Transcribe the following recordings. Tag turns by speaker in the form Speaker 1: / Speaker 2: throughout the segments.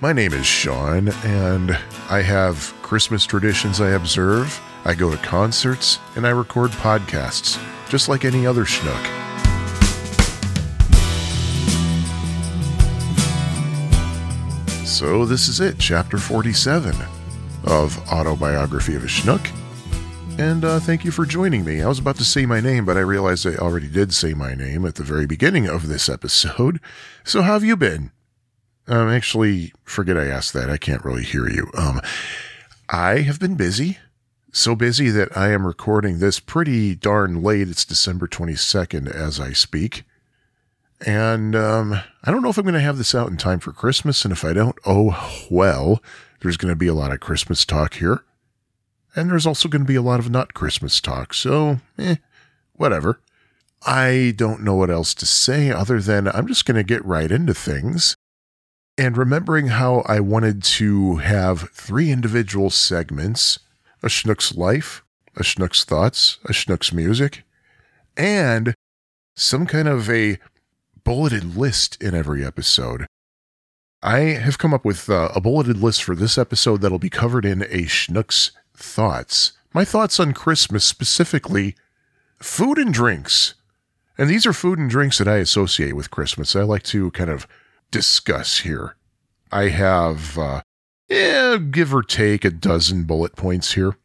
Speaker 1: My name is Sean, and I have Christmas traditions I observe. I go to concerts, and I record podcasts, just like any other schnook. So, this is it, chapter 47 of Autobiography of a Schnook. And uh, thank you for joining me. I was about to say my name, but I realized I already did say my name at the very beginning of this episode. So, how have you been? Um, actually, forget I asked that. I can't really hear you. Um, I have been busy. So busy that I am recording this pretty darn late. It's December 22nd as I speak. And um, I don't know if I'm going to have this out in time for Christmas. And if I don't, oh, well, there's going to be a lot of Christmas talk here. And there's also going to be a lot of not Christmas talk. So, eh, whatever. I don't know what else to say other than I'm just going to get right into things. And remembering how I wanted to have three individual segments a Schnook's life, a Schnook's thoughts, a Schnook's music, and some kind of a bulleted list in every episode. I have come up with uh, a bulleted list for this episode that'll be covered in a Schnook's thoughts. My thoughts on Christmas, specifically food and drinks. And these are food and drinks that I associate with Christmas. I like to kind of discuss here. I have, uh, yeah, give or take a dozen bullet points here.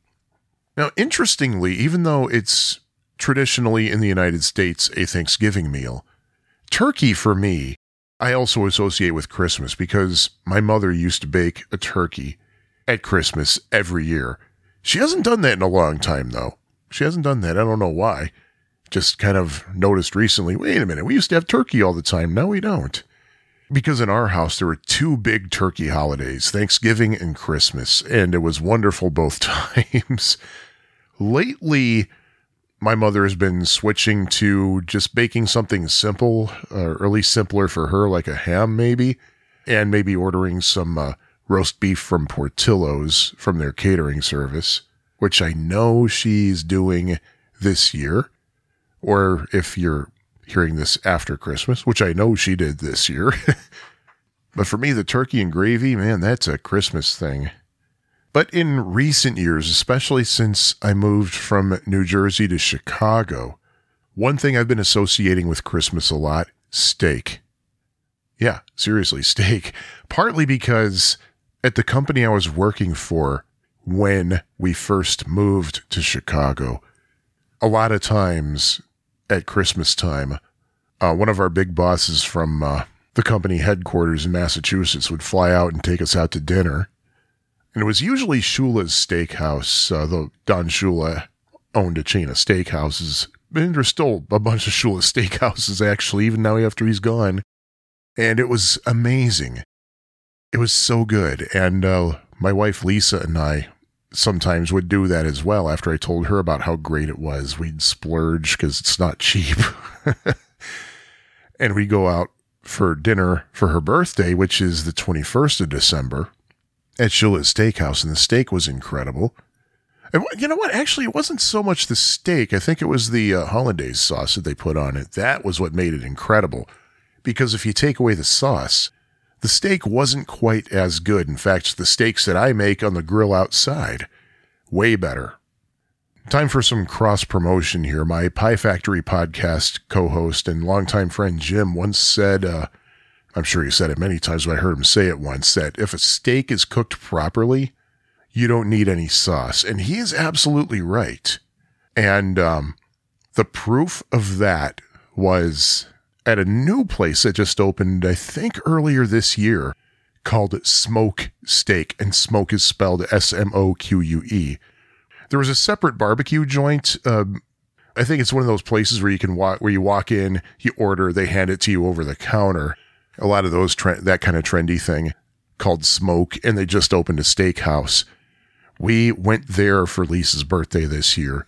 Speaker 1: Now, interestingly, even though it's traditionally in the United States a Thanksgiving meal, turkey for me, I also associate with Christmas because my mother used to bake a turkey at Christmas every year. She hasn't done that in a long time, though. She hasn't done that. I don't know why. Just kind of noticed recently wait a minute, we used to have turkey all the time. Now we don't because in our house there were two big turkey holidays, Thanksgiving and Christmas, and it was wonderful both times. Lately, my mother has been switching to just baking something simple, uh, or at least simpler for her, like a ham maybe, and maybe ordering some uh, roast beef from Portillo's from their catering service, which I know she's doing this year. Or if you're hearing this after Christmas, which I know she did this year. but for me, the turkey and gravy, man, that's a Christmas thing. But in recent years, especially since I moved from New Jersey to Chicago, one thing I've been associating with Christmas a lot steak. Yeah, seriously, steak. Partly because at the company I was working for when we first moved to Chicago, a lot of times at Christmas time, uh, one of our big bosses from uh, the company headquarters in Massachusetts would fly out and take us out to dinner. And it was usually Shula's Steakhouse, uh, though Don Shula owned a chain of steakhouses. And there's still a bunch of Shula steakhouses, actually, even now after he's gone. And it was amazing. It was so good. And uh, my wife Lisa and I sometimes would do that as well after I told her about how great it was. We'd splurge because it's not cheap. and we go out for dinner for her birthday, which is the 21st of December at Shula's Steakhouse. And the steak was incredible. And you know what? Actually, it wasn't so much the steak. I think it was the uh, hollandaise sauce that they put on it. That was what made it incredible. Because if you take away the sauce, the steak wasn't quite as good. In fact, the steaks that I make on the grill outside, way better. Time for some cross promotion here. My Pie Factory podcast co host and longtime friend Jim once said, uh, I'm sure he said it many times, but I heard him say it once that if a steak is cooked properly, you don't need any sauce. And he is absolutely right. And um, the proof of that was at a new place that just opened, I think earlier this year, called Smoque Steak, and smoke is spelled S M O Q U E. There was a separate barbecue joint. Um, I think it's one of those places where you can walk, where you walk in, you order, they hand it to you over the counter. A lot of those tre- that kind of trendy thing called Smoke, and they just opened a steakhouse. We went there for Lisa's birthday this year,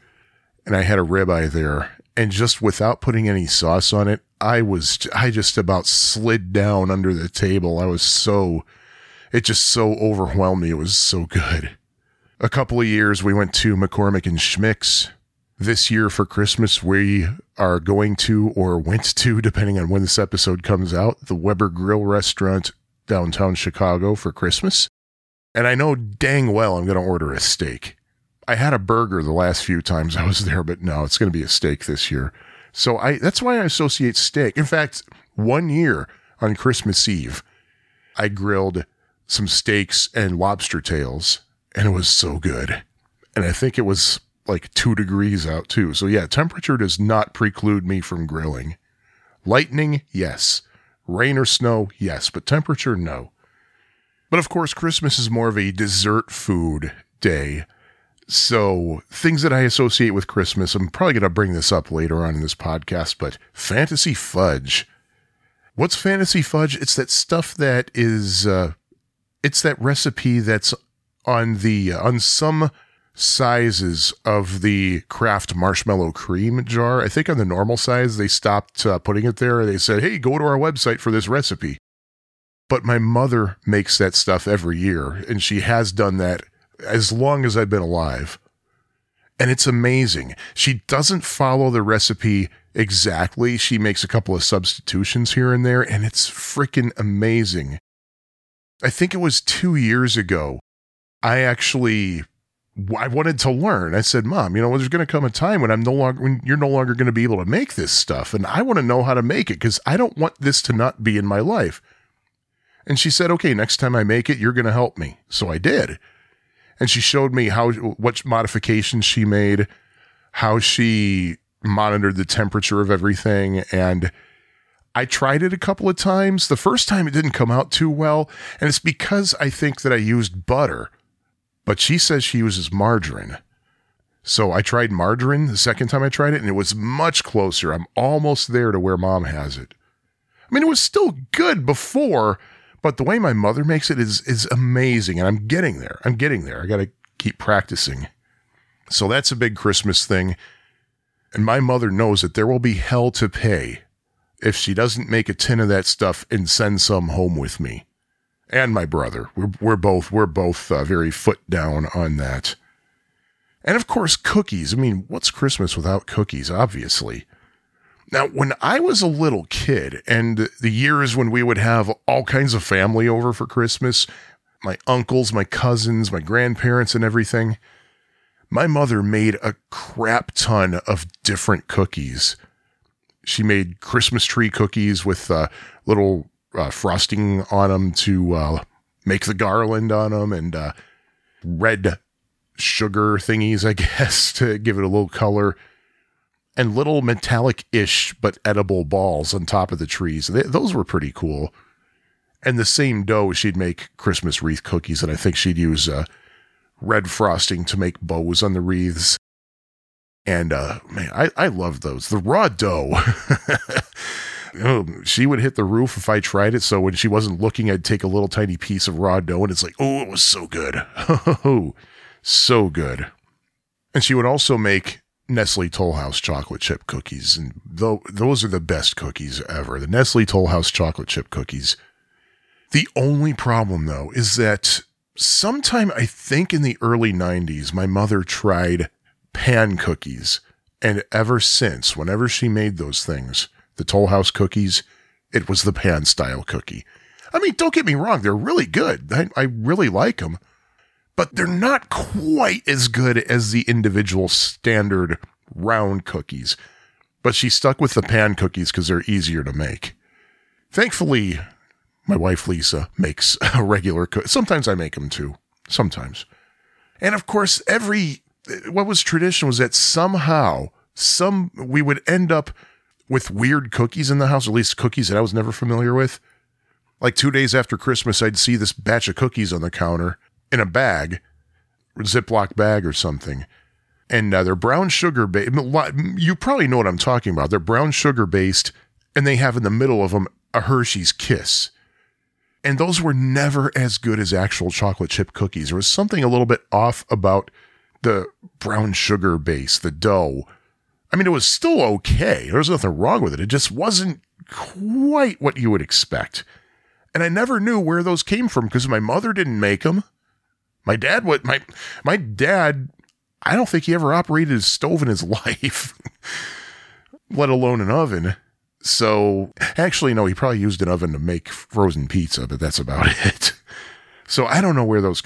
Speaker 1: and I had a ribeye there, and just without putting any sauce on it, I was I just about slid down under the table. I was so it just so overwhelmed me. It was so good. A couple of years we went to McCormick and Schmick's. This year for Christmas we are going to or went to depending on when this episode comes out, the Weber Grill restaurant downtown Chicago for Christmas. And I know dang well I'm going to order a steak. I had a burger the last few times I was there, but no, it's going to be a steak this year. So I that's why I associate steak. In fact, one year on Christmas Eve, I grilled some steaks and lobster tails, and it was so good. And I think it was like two degrees out too. So yeah, temperature does not preclude me from grilling. Lightning, yes. Rain or snow, yes, but temperature, no. But of course, Christmas is more of a dessert food day. So, things that I associate with Christmas, I'm probably going to bring this up later on in this podcast, but fantasy fudge. What's fantasy fudge? It's that stuff that is, uh, it's that recipe that's on the, uh, on some sizes of the Kraft marshmallow cream jar. I think on the normal size, they stopped uh, putting it there. They said, hey, go to our website for this recipe. But my mother makes that stuff every year, and she has done that as long as I've been alive. And it's amazing. She doesn't follow the recipe exactly. She makes a couple of substitutions here and there, and it's freaking amazing. I think it was two years ago. I actually I wanted to learn. I said, "Mom, you know, there's going to come a time when I'm no longer when you're no longer going to be able to make this stuff, and I want to know how to make it because I don't want this to not be in my life." And she said, "Okay, next time I make it, you're going to help me." So I did, and she showed me how what modifications she made, how she monitored the temperature of everything, and I tried it a couple of times. The first time it didn't come out too well, and it's because I think that I used butter but she says she uses margarine. So I tried margarine the second time I tried it, and it was much closer. I'm almost there to where mom has it. I mean, it was still good before, but the way my mother makes it is is amazing, and I'm getting there. I'm getting there. I got to keep practicing. So that's a big Christmas thing. And my mother knows that there will be hell to pay if she doesn't make a tin of that stuff and send some home with me and my brother. We're, we're both we're both uh, very foot down on that. And of course, cookies. I mean, what's Christmas without cookies? Obviously. Now, when I was a little kid, and the years when we would have all kinds of family over for Christmas, my uncles, my cousins, my grandparents, and everything, my mother made a crap ton of different cookies. She made Christmas tree cookies with uh, little uh, frosting on them to uh, make the garland on them and uh, red sugar thingies, I guess, to give it a little color. And little metallic ish but edible balls on top of the trees. They, those were pretty cool. And the same dough, she'd make Christmas wreath cookies, and I think she'd use uh, red frosting to make bows on the wreaths. And uh, man, I, I love those. The raw dough. oh, she would hit the roof if I tried it. So when she wasn't looking, I'd take a little tiny piece of raw dough and it's like, oh, it was so good. Oh, so good. And she would also make Nestle Toll House chocolate chip cookies. And th- those are the best cookies ever. The Nestle Toll House chocolate chip cookies. The only problem, though, is that sometime I think in the early 90s, my mother tried pan cookies. And ever since, whenever she made those things, the Toll House cookies, it was the pan style cookie. I mean, don't get me wrong, they're really good. I, I really like them, but they're not quite as good as the individual standard round cookies. But she stuck with the pan cookies because they're easier to make. Thankfully, my wife Lisa makes a regular cook. Sometimes I make them too. Sometimes. And of course, every what was tradition was that somehow some we would end up with weird cookies in the house, or at least cookies that I was never familiar with. Like two days after Christmas, I'd see this batch of cookies on the counter in a bag, Ziploc bag or something. And uh, they're brown sugar based. You probably know what I'm talking about. They're brown sugar based, and they have in the middle of them a Hershey's Kiss. And those were never as good as actual chocolate chip cookies. There was something a little bit off about the brown sugar base, the dough I mean, it was still okay. There was nothing wrong with it. It just wasn't quite what you would expect. And I never knew where those came from because my mother didn't make them. My dad would my my dad. I don't think he ever operated a stove in his life, let alone an oven. So, actually, no, he probably used an oven to make frozen pizza, but that's about it. So I don't know where those.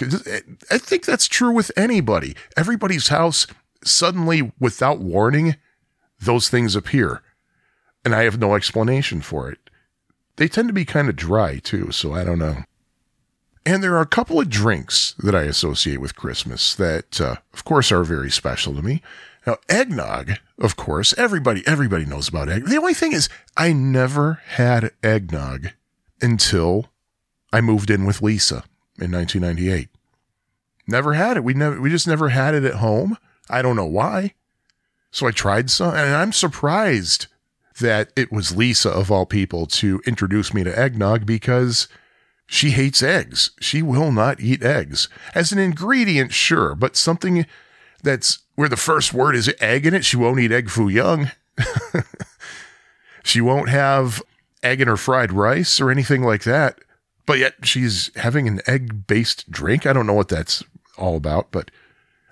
Speaker 1: I think that's true with anybody. Everybody's house suddenly, without warning, those things appear, and I have no explanation for it. They tend to be kind of dry too, so I don't know. And there are a couple of drinks that I associate with Christmas that, uh, of course, are very special to me. Now, eggnog, of course, everybody everybody knows about egg. The only thing is, I never had eggnog until I moved in with Lisa in 1998. Never had it. We never we just never had it at home. I don't know why. So I tried some, and I'm surprised that it was Lisa of all people to introduce me to eggnog because she hates eggs. She will not eat eggs. As an ingredient, sure, but something that's where the first word is egg in it, she won't eat egg foo young. she won't have egg in her fried rice or anything like that. But yet she's having an egg based drink. I don't know what that's all about, but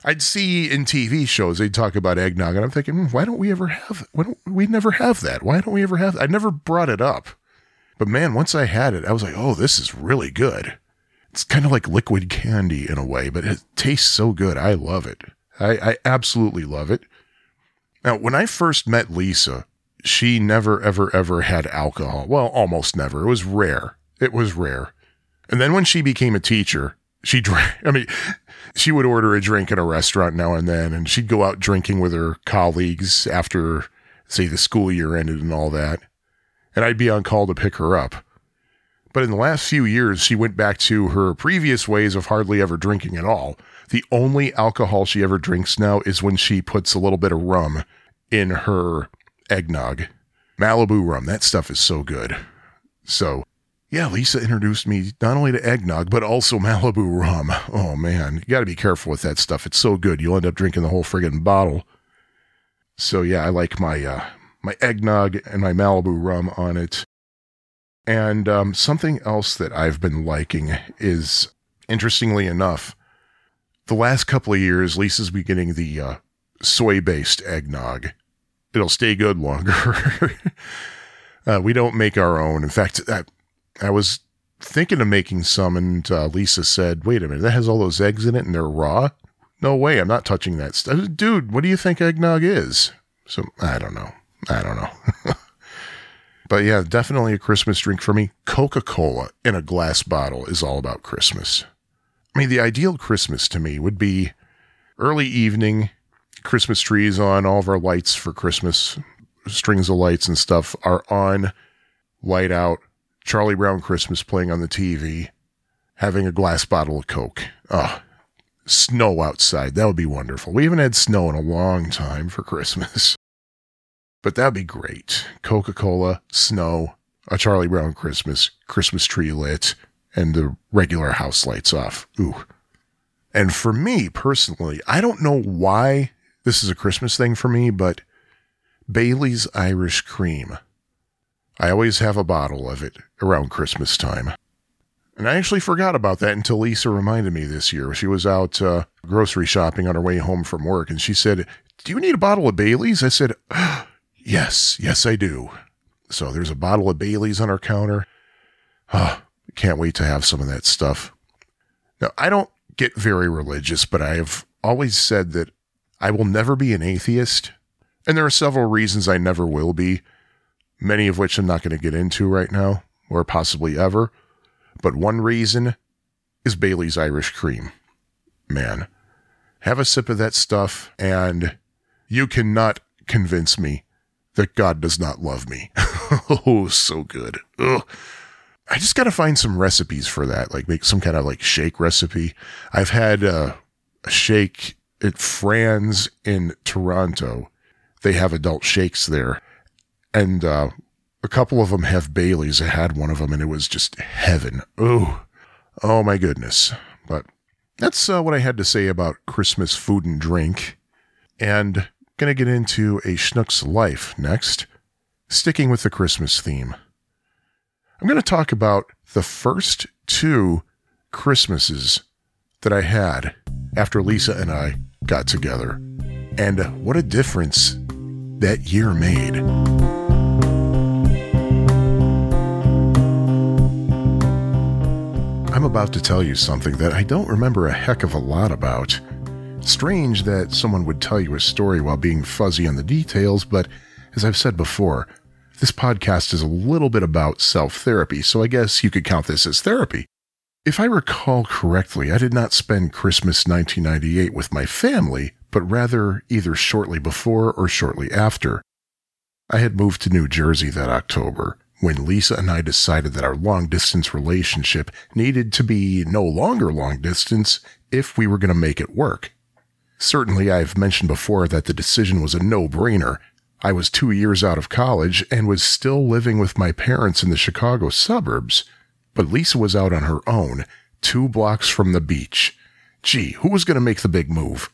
Speaker 1: I'd see in TV shows they'd talk about eggnog, and I'm thinking, hmm, why don't we ever have? Why don't we never have that? Why don't we ever have? I never brought it up, but man, once I had it, I was like, oh, this is really good. It's kind of like liquid candy in a way, but it tastes so good. I love it. I, I absolutely love it. Now, when I first met Lisa, she never, ever, ever had alcohol. Well, almost never. It was rare. It was rare. And then when she became a teacher, she drank. I mean, she would order a drink in a restaurant now and then, and she'd go out drinking with her colleagues after, say, the school year ended and all that. And I'd be on call to pick her up. But in the last few years, she went back to her previous ways of hardly ever drinking at all. The only alcohol she ever drinks now is when she puts a little bit of rum in her eggnog. Malibu rum. That stuff is so good. So yeah, Lisa introduced me not only to eggnog, but also Malibu rum. Oh man, you got to be careful with that stuff. It's so good. You'll end up drinking the whole friggin' bottle. So yeah, I like my uh, my eggnog and my Malibu rum on it. And um, something else that I've been liking is, interestingly enough, the last couple of years, Lisa's been getting the uh, soy based eggnog. It'll stay good longer. uh, we don't make our own. In fact, I was thinking of making some, and uh, Lisa said, "Wait a minute, that has all those eggs in it, and they're raw." No way, I'm not touching that stuff, dude. What do you think eggnog is? So I don't know. I don't know. but yeah, definitely a Christmas drink for me. Coca Cola in a glass bottle is all about Christmas. I mean, the ideal Christmas to me would be early evening, Christmas trees on, all of our lights for Christmas, strings of lights and stuff are on, light out, Charlie Brown Christmas playing on the TV, having a glass bottle of Coke. Oh, snow outside. That would be wonderful. We haven't had snow in a long time for Christmas. But that'd be great. Coca Cola, snow, a Charlie Brown Christmas, Christmas tree lit, and the regular house lights off. Ooh. And for me personally, I don't know why this is a Christmas thing for me, but Bailey's Irish Cream. I always have a bottle of it around Christmas time. And I actually forgot about that until Lisa reminded me this year. She was out uh, grocery shopping on her way home from work and she said, Do you need a bottle of Bailey's? I said, Yes, yes, I do. So there's a bottle of Bailey's on our counter. Ah, can't wait to have some of that stuff. Now, I don't get very religious, but I have always said that I will never be an atheist. And there are several reasons I never will be many of which I'm not going to get into right now or possibly ever. But one reason is Bailey's Irish Cream. Man, have a sip of that stuff, and you cannot convince me that God does not love me. oh, so good. Ugh. I just got to find some recipes for that, like make some kind of like shake recipe. I've had uh, a shake at Fran's in Toronto. They have adult shakes there and uh, a couple of them have Bailey's. I had one of them, and it was just heaven. Oh, oh my goodness! But that's uh, what I had to say about Christmas food and drink, and Going to get into a schnook's life next, sticking with the Christmas theme. I'm going to talk about the first two Christmases that I had after Lisa and I got together, and what a difference that year made. I'm about to tell you something that I don't remember a heck of a lot about Strange that someone would tell you a story while being fuzzy on the details, but as I've said before, this podcast is a little bit about self therapy, so I guess you could count this as therapy. If I recall correctly, I did not spend Christmas 1998 with my family, but rather either shortly before or shortly after. I had moved to New Jersey that October when Lisa and I decided that our long distance relationship needed to be no longer long distance if we were going to make it work. Certainly, I've mentioned before that the decision was a no brainer, I was two years out of college and was still living with my parents in the Chicago suburbs, but Lisa was out on her own, two blocks from the beach. Gee, who was going to make the big move?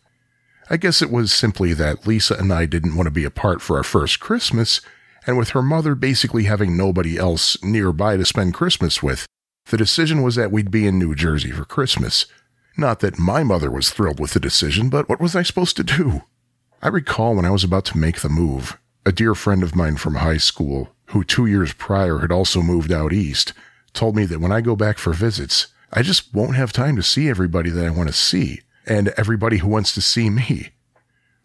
Speaker 1: I guess it was simply that Lisa and I didn't want to be apart for our first Christmas, and with her mother basically having nobody else nearby to spend Christmas with, the decision was that we'd be in New Jersey for Christmas. Not that my mother was thrilled with the decision, but what was I supposed to do? I recall when I was about to make the move, a dear friend of mine from high school, who two years prior had also moved out east, told me that when I go back for visits, I just won't have time to see everybody that I want to see, and everybody who wants to see me.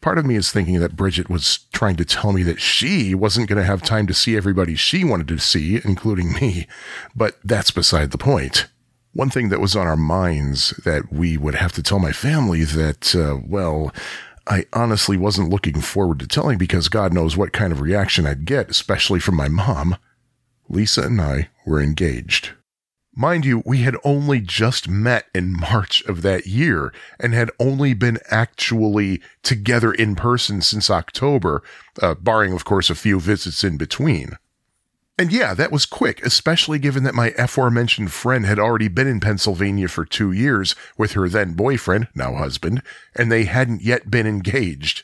Speaker 1: Part of me is thinking that Bridget was trying to tell me that she wasn't going to have time to see everybody she wanted to see, including me, but that's beside the point. One thing that was on our minds that we would have to tell my family that, uh, well, I honestly wasn't looking forward to telling because God knows what kind of reaction I'd get, especially from my mom. Lisa and I were engaged. Mind you, we had only just met in March of that year and had only been actually together in person since October, uh, barring, of course, a few visits in between. And yeah, that was quick, especially given that my aforementioned friend had already been in Pennsylvania for two years with her then boyfriend, now husband, and they hadn't yet been engaged.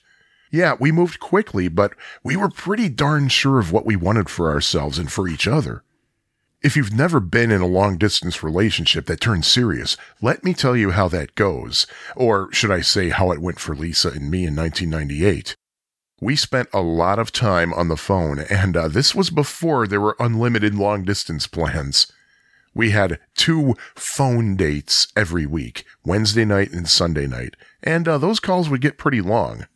Speaker 1: Yeah, we moved quickly, but we were pretty darn sure of what we wanted for ourselves and for each other. If you've never been in a long distance relationship that turned serious, let me tell you how that goes. Or should I say how it went for Lisa and me in 1998. We spent a lot of time on the phone, and uh, this was before there were unlimited long distance plans. We had two phone dates every week, Wednesday night and Sunday night, and uh, those calls would get pretty long.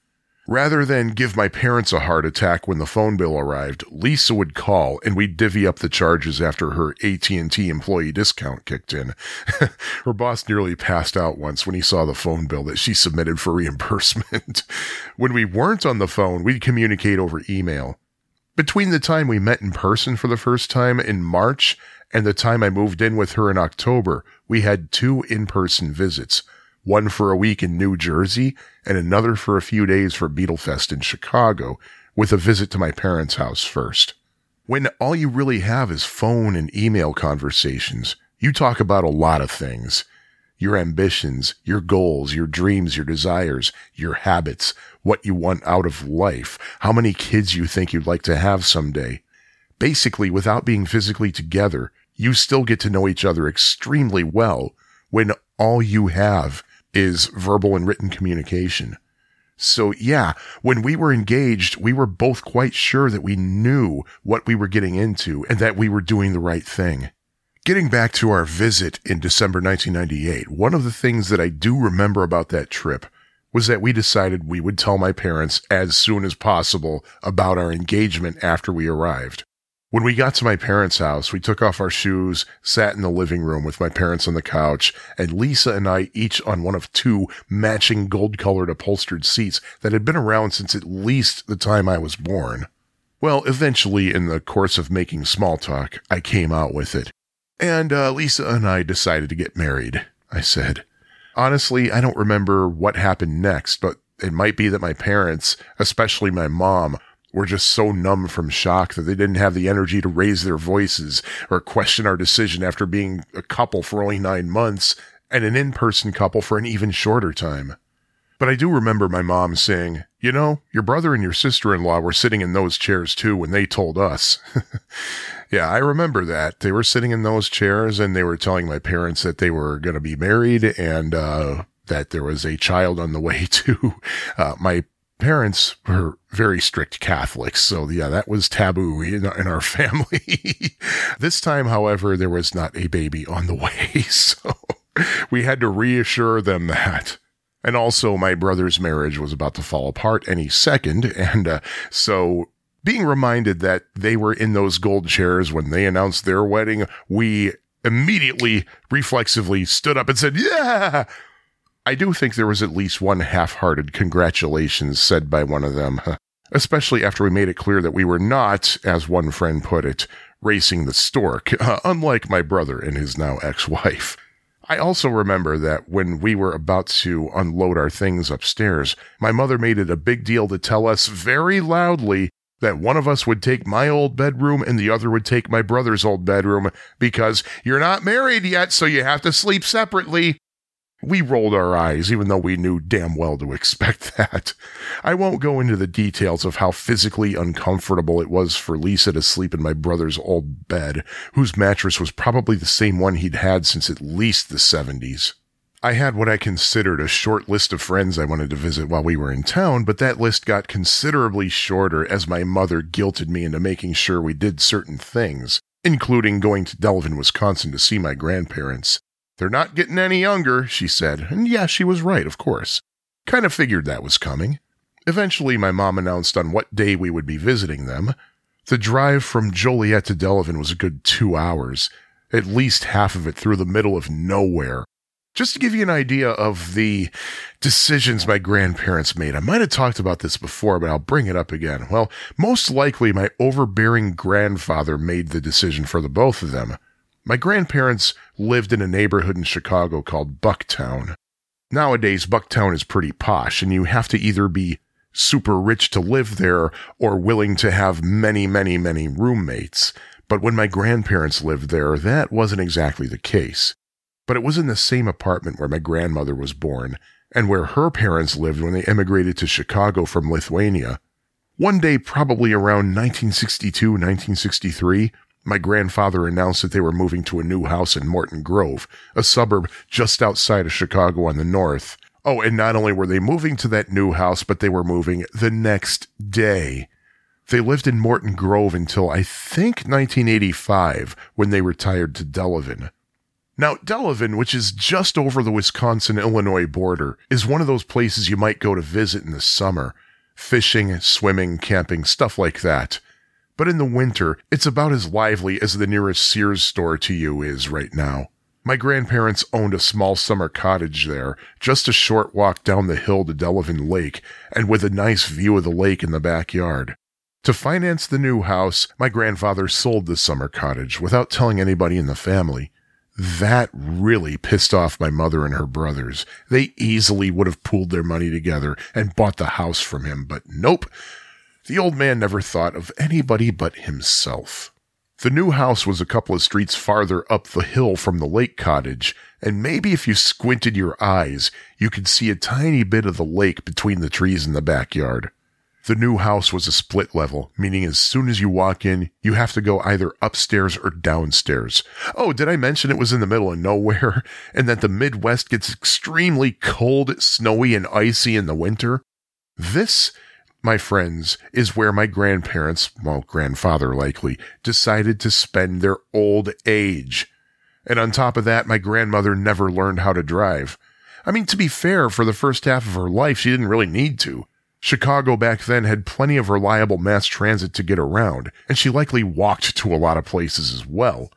Speaker 1: Rather than give my parents a heart attack when the phone bill arrived, Lisa would call and we'd divvy up the charges after her AT&T employee discount kicked in. her boss nearly passed out once when he saw the phone bill that she submitted for reimbursement. when we weren't on the phone, we'd communicate over email. Between the time we met in person for the first time in March and the time I moved in with her in October, we had two in-person visits – one for a week in New Jersey and another for a few days for Beatlefest in Chicago, with a visit to my parents' house first. When all you really have is phone and email conversations, you talk about a lot of things. Your ambitions, your goals, your dreams, your desires, your habits, what you want out of life, how many kids you think you'd like to have someday. Basically, without being physically together, you still get to know each other extremely well when all you have is verbal and written communication. So yeah, when we were engaged, we were both quite sure that we knew what we were getting into and that we were doing the right thing. Getting back to our visit in December 1998, one of the things that I do remember about that trip was that we decided we would tell my parents as soon as possible about our engagement after we arrived. When we got to my parents' house, we took off our shoes, sat in the living room with my parents on the couch, and Lisa and I each on one of two matching gold colored upholstered seats that had been around since at least the time I was born. Well, eventually, in the course of making small talk, I came out with it. And uh, Lisa and I decided to get married, I said. Honestly, I don't remember what happened next, but it might be that my parents, especially my mom, were just so numb from shock that they didn't have the energy to raise their voices or question our decision after being a couple for only nine months and an in-person couple for an even shorter time. But I do remember my mom saying, you know, your brother and your sister-in-law were sitting in those chairs too when they told us. yeah, I remember that. They were sitting in those chairs and they were telling my parents that they were going to be married and, uh, that there was a child on the way too. Uh, my parents were very strict Catholics. So, yeah, that was taboo in, in our family. this time, however, there was not a baby on the way. So, we had to reassure them that. And also, my brother's marriage was about to fall apart any second. And uh, so, being reminded that they were in those gold chairs when they announced their wedding, we immediately, reflexively stood up and said, Yeah! I do think there was at least one half hearted congratulations said by one of them, especially after we made it clear that we were not, as one friend put it, racing the stork, unlike my brother and his now ex wife. I also remember that when we were about to unload our things upstairs, my mother made it a big deal to tell us very loudly that one of us would take my old bedroom and the other would take my brother's old bedroom because you're not married yet, so you have to sleep separately. We rolled our eyes, even though we knew damn well to expect that. I won't go into the details of how physically uncomfortable it was for Lisa to sleep in my brother's old bed, whose mattress was probably the same one he'd had since at least the 70s. I had what I considered a short list of friends I wanted to visit while we were in town, but that list got considerably shorter as my mother guilted me into making sure we did certain things, including going to Delavan, Wisconsin to see my grandparents. They're not getting any younger, she said, and yeah, she was right, of course. Kind of figured that was coming. Eventually, my mom announced on what day we would be visiting them. The drive from Joliet to Delavan was a good two hours, at least half of it through the middle of nowhere. Just to give you an idea of the decisions my grandparents made, I might have talked about this before, but I'll bring it up again. Well, most likely my overbearing grandfather made the decision for the both of them. My grandparents lived in a neighborhood in Chicago called Bucktown. Nowadays, Bucktown is pretty posh, and you have to either be super rich to live there or willing to have many, many, many roommates. But when my grandparents lived there, that wasn't exactly the case. But it was in the same apartment where my grandmother was born and where her parents lived when they emigrated to Chicago from Lithuania. One day, probably around 1962, 1963, my grandfather announced that they were moving to a new house in Morton Grove, a suburb just outside of Chicago on the north. Oh, and not only were they moving to that new house, but they were moving the next day. They lived in Morton Grove until I think 1985 when they retired to Delavan. Now, Delavan, which is just over the Wisconsin Illinois border, is one of those places you might go to visit in the summer. Fishing, swimming, camping, stuff like that. But in the winter, it's about as lively as the nearest Sears store to you is right now. My grandparents owned a small summer cottage there, just a short walk down the hill to Delavan Lake, and with a nice view of the lake in the backyard. To finance the new house, my grandfather sold the summer cottage without telling anybody in the family. That really pissed off my mother and her brothers. They easily would have pooled their money together and bought the house from him, but nope. The old man never thought of anybody but himself. The new house was a couple of streets farther up the hill from the lake cottage, and maybe if you squinted your eyes, you could see a tiny bit of the lake between the trees in the backyard. The new house was a split level, meaning as soon as you walk in, you have to go either upstairs or downstairs. Oh, did I mention it was in the middle of nowhere and that the Midwest gets extremely cold, snowy, and icy in the winter? This my friends, is where my grandparents, well, grandfather likely, decided to spend their old age. And on top of that, my grandmother never learned how to drive. I mean, to be fair, for the first half of her life, she didn't really need to. Chicago back then had plenty of reliable mass transit to get around, and she likely walked to a lot of places as well.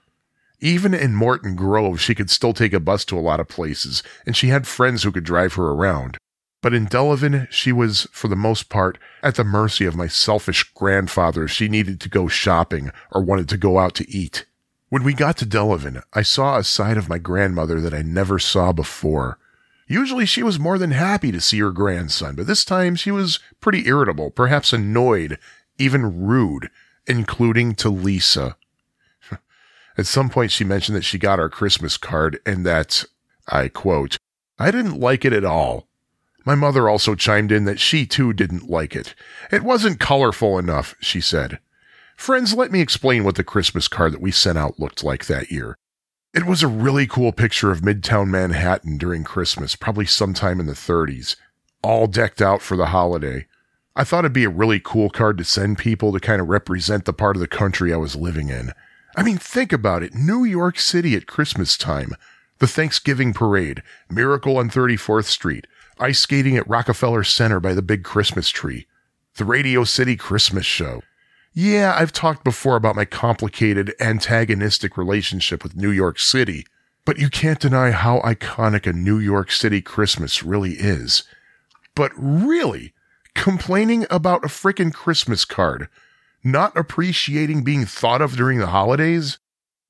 Speaker 1: Even in Morton Grove, she could still take a bus to a lot of places, and she had friends who could drive her around. But in Delavan, she was, for the most part, at the mercy of my selfish grandfather if she needed to go shopping or wanted to go out to eat. When we got to Delavan, I saw a side of my grandmother that I never saw before. Usually she was more than happy to see her grandson, but this time she was pretty irritable, perhaps annoyed, even rude, including to Lisa. At some point she mentioned that she got our Christmas card and that, I quote, I didn't like it at all. My mother also chimed in that she too didn't like it. It wasn't colorful enough, she said. Friends, let me explain what the Christmas card that we sent out looked like that year. It was a really cool picture of Midtown Manhattan during Christmas, probably sometime in the 30s, all decked out for the holiday. I thought it'd be a really cool card to send people to kind of represent the part of the country I was living in. I mean, think about it. New York City at Christmas time, the Thanksgiving parade, Miracle on 34th Street, ice skating at Rockefeller Center by the big Christmas tree, the Radio City Christmas show. Yeah, I've talked before about my complicated, antagonistic relationship with New York City, but you can't deny how iconic a New York City Christmas really is. But really, complaining about a frickin' Christmas card, not appreciating being thought of during the holidays?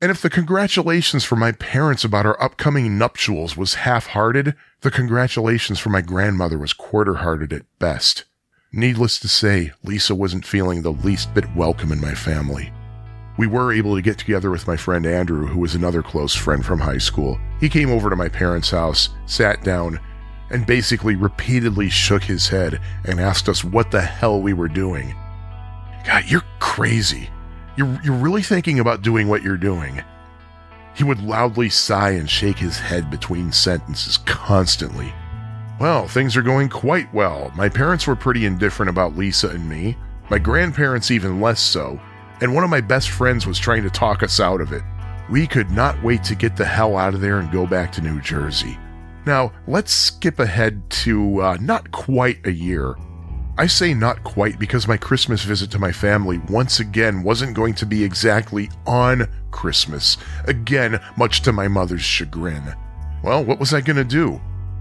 Speaker 1: And if the congratulations for my parents about our upcoming nuptials was half hearted, the congratulations for my grandmother was quarter hearted at best. Needless to say, Lisa wasn't feeling the least bit welcome in my family. We were able to get together with my friend Andrew, who was another close friend from high school. He came over to my parents' house, sat down, and basically repeatedly shook his head and asked us what the hell we were doing. God, you're crazy. You're, you're really thinking about doing what you're doing. He would loudly sigh and shake his head between sentences constantly. Well, things are going quite well. My parents were pretty indifferent about Lisa and me, my grandparents even less so, and one of my best friends was trying to talk us out of it. We could not wait to get the hell out of there and go back to New Jersey. Now, let's skip ahead to uh, not quite a year. I say not quite because my Christmas visit to my family once again wasn't going to be exactly on Christmas, again, much to my mother's chagrin. Well, what was I going to do?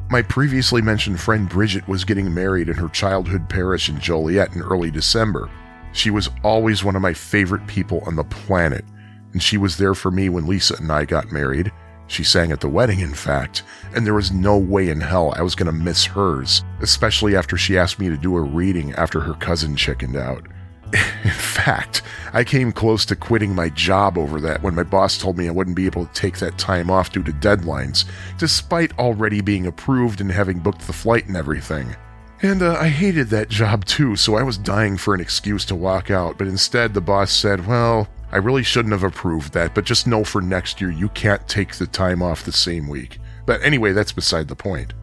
Speaker 1: My previously mentioned friend Bridget was getting married in her childhood parish in Joliet in early December. She was always one of my favorite people on the planet, and she was there for me when Lisa and I got married, she sang at the wedding, in fact, and there was no way in hell I was going to miss hers, especially after she asked me to do a reading after her cousin chickened out. In fact, I came close to quitting my job over that when my boss told me I wouldn't be able to take that time off due to deadlines, despite already being approved and having booked the flight and everything. And uh, I hated that job too, so I was dying for an excuse to walk out, but instead the boss said, Well, I really shouldn't have approved that, but just know for next year you can't take the time off the same week. But anyway, that's beside the point.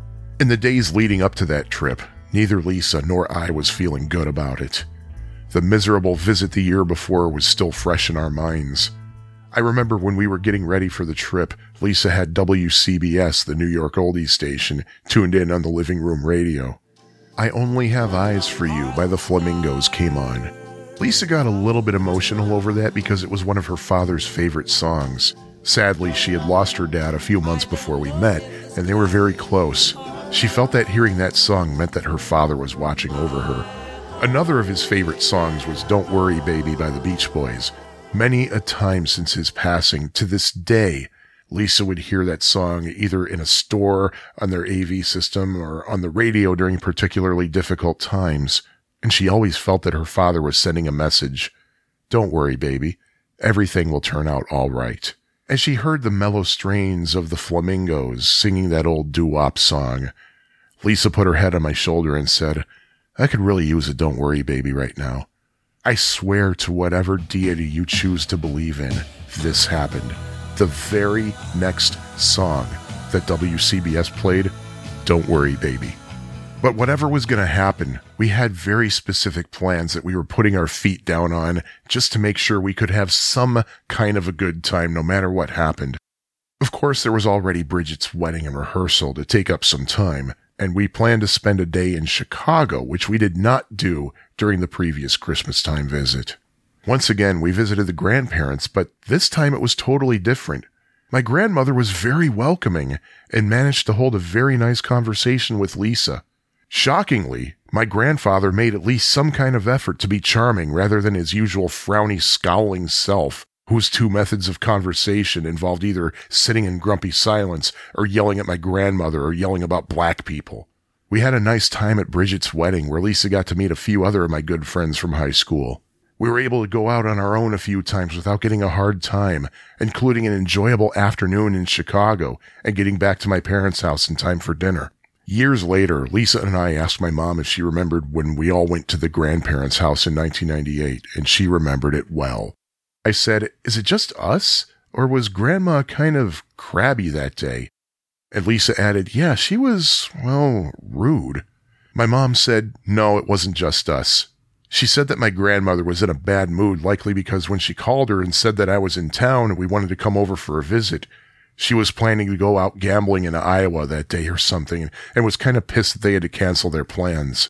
Speaker 1: In the days leading up to that trip, neither Lisa nor I was feeling good about it. The miserable visit the year before was still fresh in our minds. I remember when we were getting ready for the trip, Lisa had WCBS, the New York oldies station, tuned in on the living room radio. I Only Have Eyes for You by the Flamingos came on. Lisa got a little bit emotional over that because it was one of her father's favorite songs. Sadly, she had lost her dad a few months before we met, and they were very close. She felt that hearing that song meant that her father was watching over her. Another of his favorite songs was Don't Worry Baby by the Beach Boys. Many a time since his passing, to this day, Lisa would hear that song either in a store, on their AV system, or on the radio during particularly difficult times and she always felt that her father was sending a message. Don't worry, baby. Everything will turn out all right. As she heard the mellow strains of the flamingos singing that old doo-wop song, Lisa put her head on my shoulder and said, I could really use a don't worry baby right now. I swear to whatever deity you choose to believe in, this happened. The very next song that WCBS played, Don't Worry Baby. But whatever was going to happen, we had very specific plans that we were putting our feet down on just to make sure we could have some kind of a good time no matter what happened. Of course, there was already Bridget's wedding and rehearsal to take up some time, and we planned to spend a day in Chicago, which we did not do during the previous Christmas time visit. Once again, we visited the grandparents, but this time it was totally different. My grandmother was very welcoming and managed to hold a very nice conversation with Lisa. Shockingly, my grandfather made at least some kind of effort to be charming rather than his usual frowny, scowling self, whose two methods of conversation involved either sitting in grumpy silence or yelling at my grandmother or yelling about black people. We had a nice time at Bridget's wedding where Lisa got to meet a few other of my good friends from high school. We were able to go out on our own a few times without getting a hard time, including an enjoyable afternoon in Chicago and getting back to my parents' house in time for dinner. Years later, Lisa and I asked my mom if she remembered when we all went to the grandparents' house in 1998, and she remembered it well. I said, Is it just us? Or was Grandma kind of crabby that day? And Lisa added, Yeah, she was, well, rude. My mom said, no, it wasn't just us. She said that my grandmother was in a bad mood, likely because when she called her and said that I was in town and we wanted to come over for a visit, she was planning to go out gambling in Iowa that day or something and was kind of pissed that they had to cancel their plans.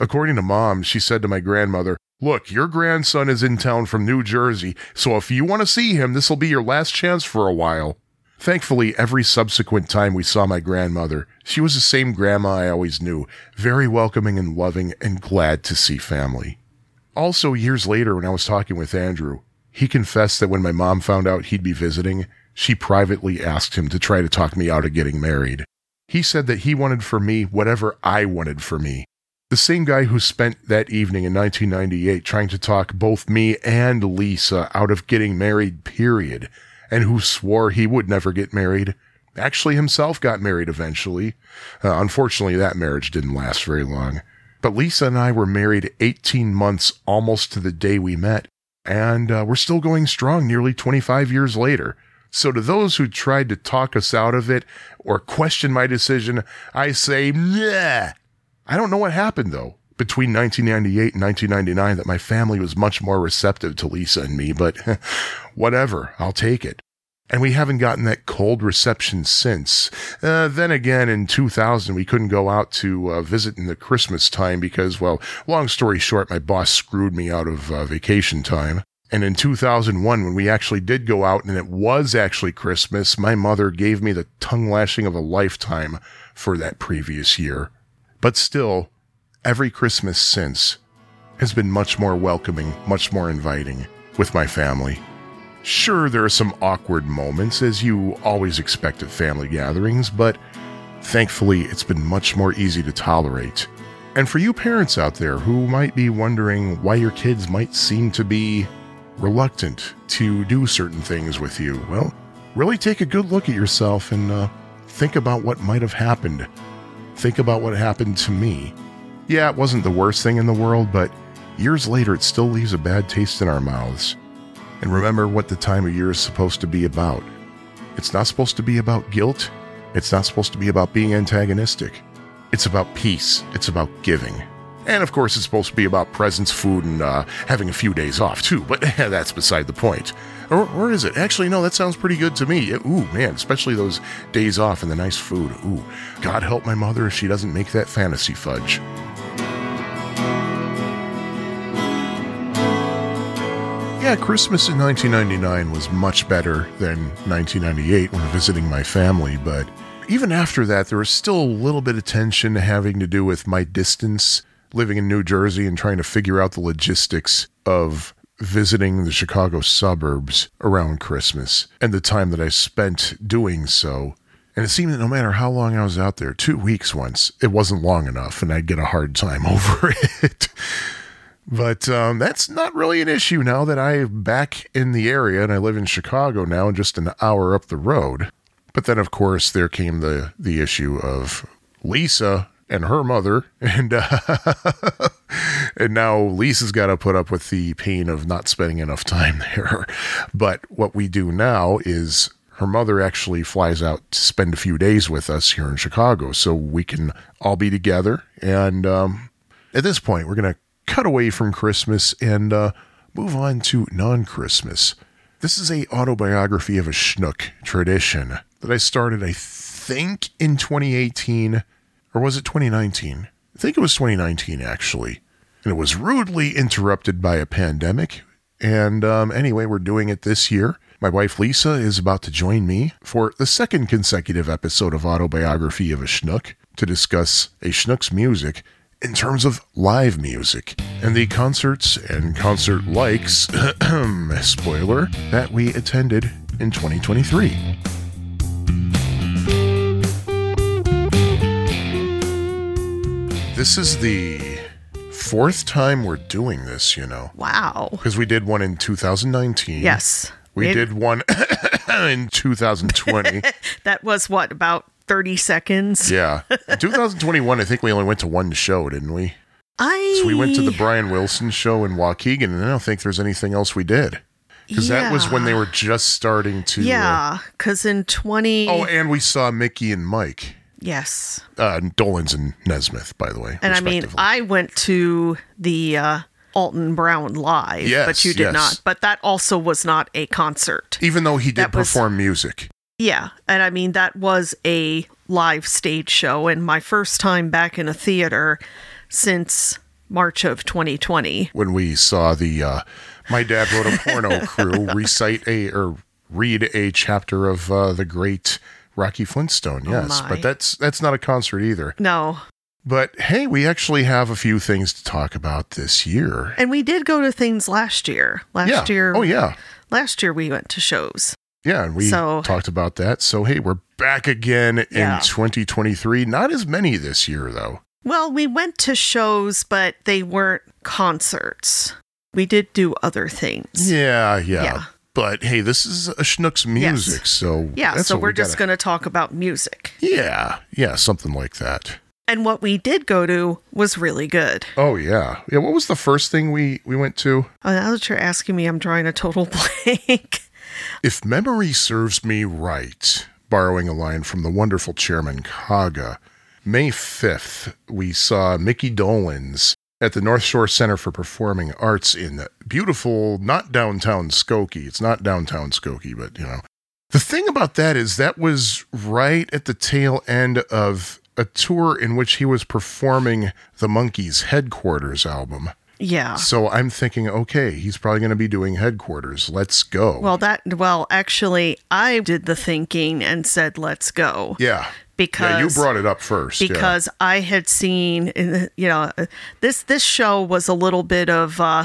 Speaker 1: According to mom, she said to my grandmother, Look, your grandson is in town from New Jersey, so if you want to see him, this'll be your last chance for a while. Thankfully, every subsequent time we saw my grandmother, she was the same grandma I always knew, very welcoming and loving and glad to see family. Also, years later, when I was talking with Andrew, he confessed that when my mom found out he'd be visiting, she privately asked him to try to talk me out of getting married. He said that he wanted for me whatever I wanted for me. The same guy who spent that evening in 1998 trying to talk both me and Lisa out of getting married, period, and who swore he would never get married, actually himself got married eventually. Uh, unfortunately, that marriage didn't last very long. But Lisa and I were married 18 months almost to the day we met, and uh, we're still going strong nearly 25 years later. So to those who tried to talk us out of it or question my decision, I say, nah. I don't know what happened though between 1998 and 1999 that my family was much more receptive to Lisa and me, but whatever, I'll take it. And we haven't gotten that cold reception since. Uh, then again, in 2000, we couldn't go out to uh, visit in the Christmas time because, well, long story short, my boss screwed me out of uh, vacation time. And in 2001, when we actually did go out and it was actually Christmas, my mother gave me the tongue lashing of a lifetime for that previous year. But still, every Christmas since has been much more welcoming, much more inviting with my family. Sure, there are some awkward moments, as you always expect at family gatherings, but thankfully it's been much more easy to tolerate. And for you parents out there who might be wondering why your kids might seem to be reluctant to do certain things with you, well, really take a good look at yourself and uh, think about what might have happened. Think about what happened to me. Yeah, it wasn't the worst thing in the world, but years later it still leaves a bad taste in our mouths. And remember what the time of year is supposed to be about. It's not supposed to be about guilt. It's not supposed to be about being antagonistic. It's about peace. It's about giving. And of course, it's supposed to be about presents, food, and uh, having a few days off too, but that's beside the point. Or, or is it? Actually, no, that sounds pretty good to me. Ooh, man, especially those days off and the nice food. Ooh, God help my mother if she doesn't make that fantasy fudge. Yeah, Christmas in 1999 was much better than 1998 when visiting my family, but even after that, there was still a little bit of tension having to do with my distance living in New Jersey and trying to figure out the logistics of visiting the Chicago suburbs around Christmas and the time that I spent doing so. And it seemed that no matter how long I was out there, two weeks once, it wasn't long enough and I'd get a hard time over it. but um, that's not really an issue now that I'm back in the area and I live in Chicago now just an hour up the road. But then, of course, there came the, the issue of Lisa and her mother, and uh, and now Lisa's got to put up with the pain of not spending enough time there. But what we do now is her mother actually flies out to spend a few days with us here in Chicago, so we can all be together. And um, at this point, we're gonna cut away from Christmas and uh, move on to non-Christmas. This is a autobiography of a schnook tradition that I started, I think, in 2018 or was it 2019? I think it was 2019, actually. And it was rudely interrupted by a pandemic. And um, anyway, we're doing it this year. My wife Lisa is about to join me for the second consecutive episode of Autobiography of a Schnook to discuss a Schnook's music in terms of live music and the concerts and concert likes, spoiler, that we attended in 2023. This is the fourth time we're doing this, you know.
Speaker 2: Wow.
Speaker 1: Because we did one in 2019.
Speaker 2: Yes.
Speaker 1: We did one in 2020.
Speaker 2: that was what, about 30 seconds?
Speaker 1: Yeah. In 2021, I think we only went to one show, didn't we?
Speaker 2: I.
Speaker 1: So we went to the Brian Wilson show in Waukegan, and I don't think there's anything else we did. Because that was when they were just starting to.
Speaker 2: Yeah. Because uh, in 20.
Speaker 1: Oh, and we saw Mickey and Mike.
Speaker 2: Yes.
Speaker 1: Uh, Dolenz and Nesmith, by the way.
Speaker 2: And I mean. I went to the uh, Alton Brown live,
Speaker 1: Yes,
Speaker 2: but you did
Speaker 1: yes.
Speaker 2: not. But that also was not a concert.
Speaker 1: even though he did
Speaker 2: that was-
Speaker 1: perform music.
Speaker 2: Yeah. And I mean, that was a live stage show and my first time back in a theater since March of 2020.
Speaker 1: when we saw the uh, my dad wrote a porno crew recite a or read a chapter of uh, the great Rocky Flintstone. Oh yes,
Speaker 2: my.
Speaker 1: but that's that's not a concert either.
Speaker 2: No.
Speaker 1: But hey, we actually have a few things to talk about this year.
Speaker 2: And we did go to things last year. Last
Speaker 1: yeah.
Speaker 2: year.
Speaker 1: Oh yeah.
Speaker 2: Last year we went to shows.
Speaker 1: Yeah, and we
Speaker 2: So-
Speaker 1: talked about that. So hey, we're back again
Speaker 2: Yeah.
Speaker 1: in 2023. Not as many this year though.
Speaker 2: Well, we went to shows, but they weren't concerts. We did do other things.
Speaker 1: Yeah, yeah.
Speaker 2: Yeah.
Speaker 1: But hey, this is a Schnook's music, so
Speaker 2: Yeah,
Speaker 1: that's
Speaker 2: so
Speaker 1: what
Speaker 2: we're
Speaker 1: we
Speaker 2: just
Speaker 1: gotta-
Speaker 2: going to talk about music.
Speaker 1: Yeah, yeah, something like that.
Speaker 2: And what we did go to was really good.
Speaker 1: Oh yeah, yeah. What was the first thing we we went to?
Speaker 2: Oh, now that you're asking me, I'm drawing a total blank.
Speaker 1: If memory serves me right, borrowing a line from the wonderful chairman Kaga, May fifth we saw Mickey Dolenz at the North Shore Center for Performing Arts in beautiful, not downtown Skokie. It's not downtown Skokie, but you know. The thing about that is that was right at the tail end of a tour in which he was performing the Monkees Headquarters album.
Speaker 2: yeah.
Speaker 1: So I'm thinking, okay, he's probably going to be doing headquarters. Let's go.
Speaker 2: Well, that, well, actually, I did the thinking and said, let's go.
Speaker 1: yeah.
Speaker 2: Because
Speaker 1: yeah, you brought it up first. yeah.
Speaker 2: because I had seen, you know, this this show was a little bit of uh,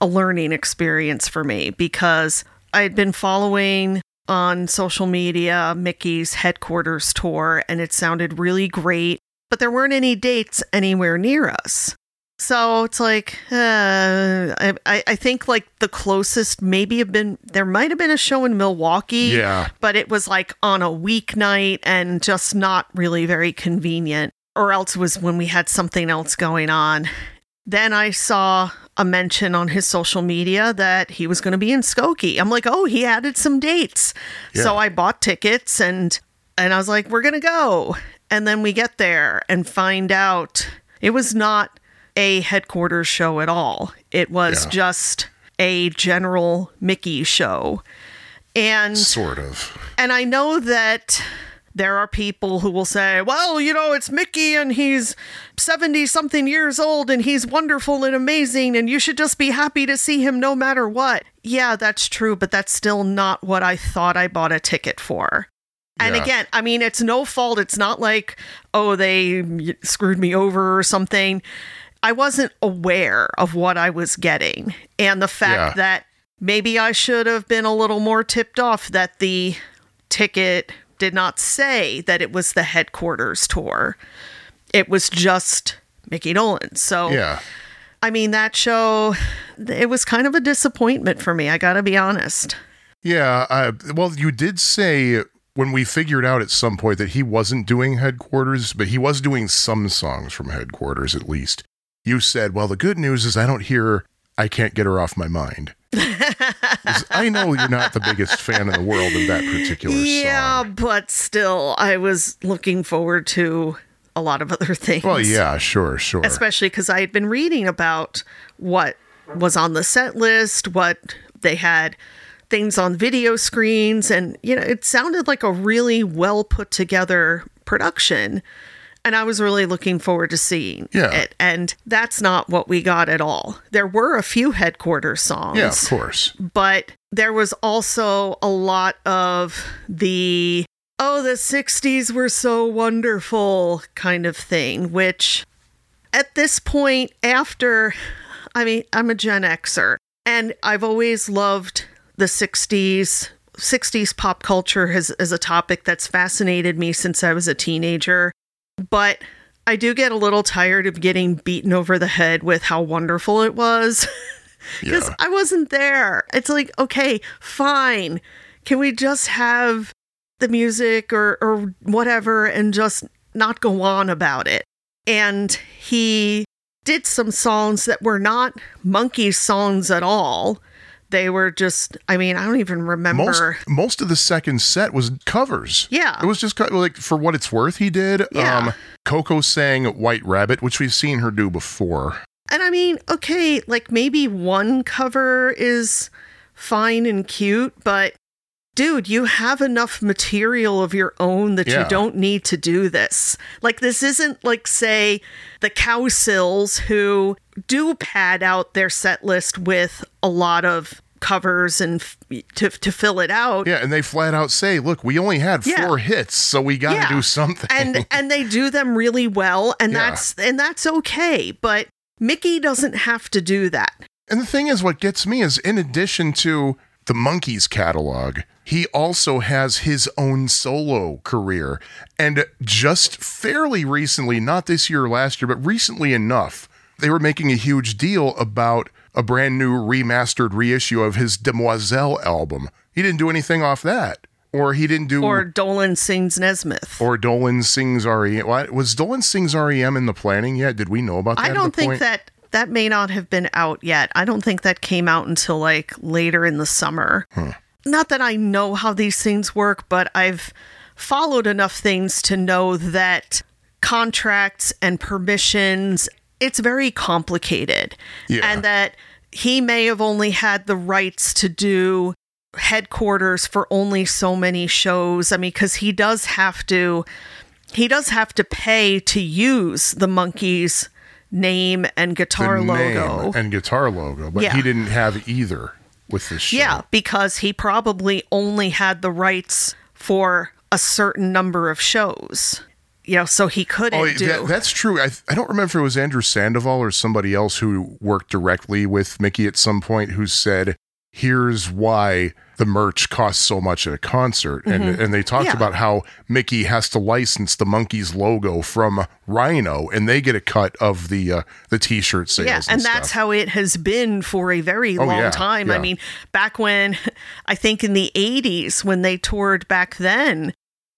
Speaker 2: a learning experience for me because I had been following on social media Mickey's headquarters tour, and it sounded really great, but there weren't any dates anywhere near us. So it's like, uh, I, I think like the closest maybe have been there might have been a show in Milwaukee,
Speaker 1: Yeah.
Speaker 2: but it was like on a weeknight and just not really very convenient. Or else it was when we had something else going on. Then I saw a mention on his social media that he was going to be in Skokie. I'm like, oh, he added some dates. So I bought tickets and and I was like, we're going to go. And then we get there and find out it was not a headquarters show at all. It was
Speaker 1: Yeah.
Speaker 2: just a general Mickey show. And
Speaker 1: Sort of.
Speaker 2: and I know that there are people who will say, well, you know, it's Mickey and he's 70 something years old and he's wonderful and amazing and you should just be happy to see him no matter what. Yeah, that's true, but that's still not what I thought I bought a ticket for. And
Speaker 1: Yeah.
Speaker 2: again, I mean, it's no fault. It's not like, oh, they screwed me over or something. I wasn't aware of what I was getting. And the fact
Speaker 1: Yeah.
Speaker 2: that maybe I should have been a little more tipped off that the ticket did not say that it was the headquarters tour. It was just Mickey Dolenz. So,
Speaker 1: Yeah.
Speaker 2: I mean, that show, it was kind of a disappointment for me. I got to be honest.
Speaker 1: Yeah. I, well, you did say when we figured out at some point that he wasn't doing headquarters, but he was doing some songs from headquarters at least. You said, well, the good news is I don't hear I Can't Get Her Off My mind. I know you're not the biggest fan in the world of that particular
Speaker 2: Yeah,
Speaker 1: song.
Speaker 2: Yeah, but still, I was looking forward to a lot of other things.
Speaker 1: Well, yeah, sure, sure.
Speaker 2: especially because I had been reading about what was on the set list, what they had things on video screens, and you know, it sounded like a really well put together production. And I was really looking forward to seeing
Speaker 1: Yeah.
Speaker 2: it. And that's not what we got at all. There were a few headquarters songs
Speaker 1: yeah, of course.
Speaker 2: but there was also a lot of the oh the 60s were so wonderful kind of thing which at this point after i mean i'm a gen xer and i've always loved the 60s 60s pop culture has, is a topic that's fascinated me since i was a teenager but i do get a little tired of getting beaten over the head with how wonderful it was because
Speaker 1: Yeah.
Speaker 2: I wasn't there. It's like, okay, fine. Can we just have the music or, or whatever and just not go on about it? And he did some songs that were not Monkee songs at all, They were just, I mean, I don't even remember.
Speaker 1: Most most of the second set was covers.
Speaker 2: Yeah.
Speaker 1: It was just co- like for what it's worth, he did.
Speaker 2: Yeah.
Speaker 1: Um Coco sang White Rabbit, which we've seen her do before.
Speaker 2: And I mean, okay, like maybe one cover is fine and cute, but dude, you have enough material of your own that
Speaker 1: Yeah.
Speaker 2: you don't need to do this. Like, this isn't like, say, the cow Cowsills who do pad out their set list with a lot of covers and f- to, to fill it out.
Speaker 1: Yeah, and they flat out say, "Look, we only had
Speaker 2: Yeah.
Speaker 1: four hits, so we got to
Speaker 2: Yeah.
Speaker 1: do something."
Speaker 2: and and they do them really well and that's and that's okay but mickey doesn't have to do that
Speaker 1: And the thing is, what gets me is in addition to the Monkees catalog, he also has his own solo career. And just fairly recently, not this year or last year, but recently enough, they were making a huge deal about a brand new remastered reissue of his Demoiselle album. He didn't do anything off that. Or he didn't do.
Speaker 2: or Dolenz sings nesmith
Speaker 1: or Dolenz sings REM. Was Dolenz sings REM in the planning yet? Did we know about that?
Speaker 2: i don't think
Speaker 1: point?
Speaker 2: that that may not have been out yet i don't think that came out until like later in the summer not that i know how these things work but i've followed enough things to know that contracts and permissions it's very complicated
Speaker 1: Yeah.
Speaker 2: and that he may have only had the rights to do headquarters for only so many shows i mean because he does have to he does have to pay to use the Monkees name and guitar
Speaker 1: name
Speaker 2: logo
Speaker 1: and guitar logo, but
Speaker 2: Yeah.
Speaker 1: he didn't have either with this show.
Speaker 2: yeah because he probably only had the rights for a certain number of shows you know so he couldn't
Speaker 1: Oh,
Speaker 2: do
Speaker 1: that, that's true. I, I don't remember if it was Andrew Sandoval or somebody else who worked directly with Mickey at some point who said, "Here's why the merch costs so much at a concert," and and they talked
Speaker 2: Mm-hmm. Yeah.
Speaker 1: about how Mickey has to license the Monkees logo from Rhino, and they get a cut of the uh, the T-shirt sales.
Speaker 2: Yeah, and,
Speaker 1: and,
Speaker 2: that's how it has been for a very
Speaker 1: Oh,
Speaker 2: long
Speaker 1: yeah,
Speaker 2: time. I mean, back when I think in the 80s when they toured back then,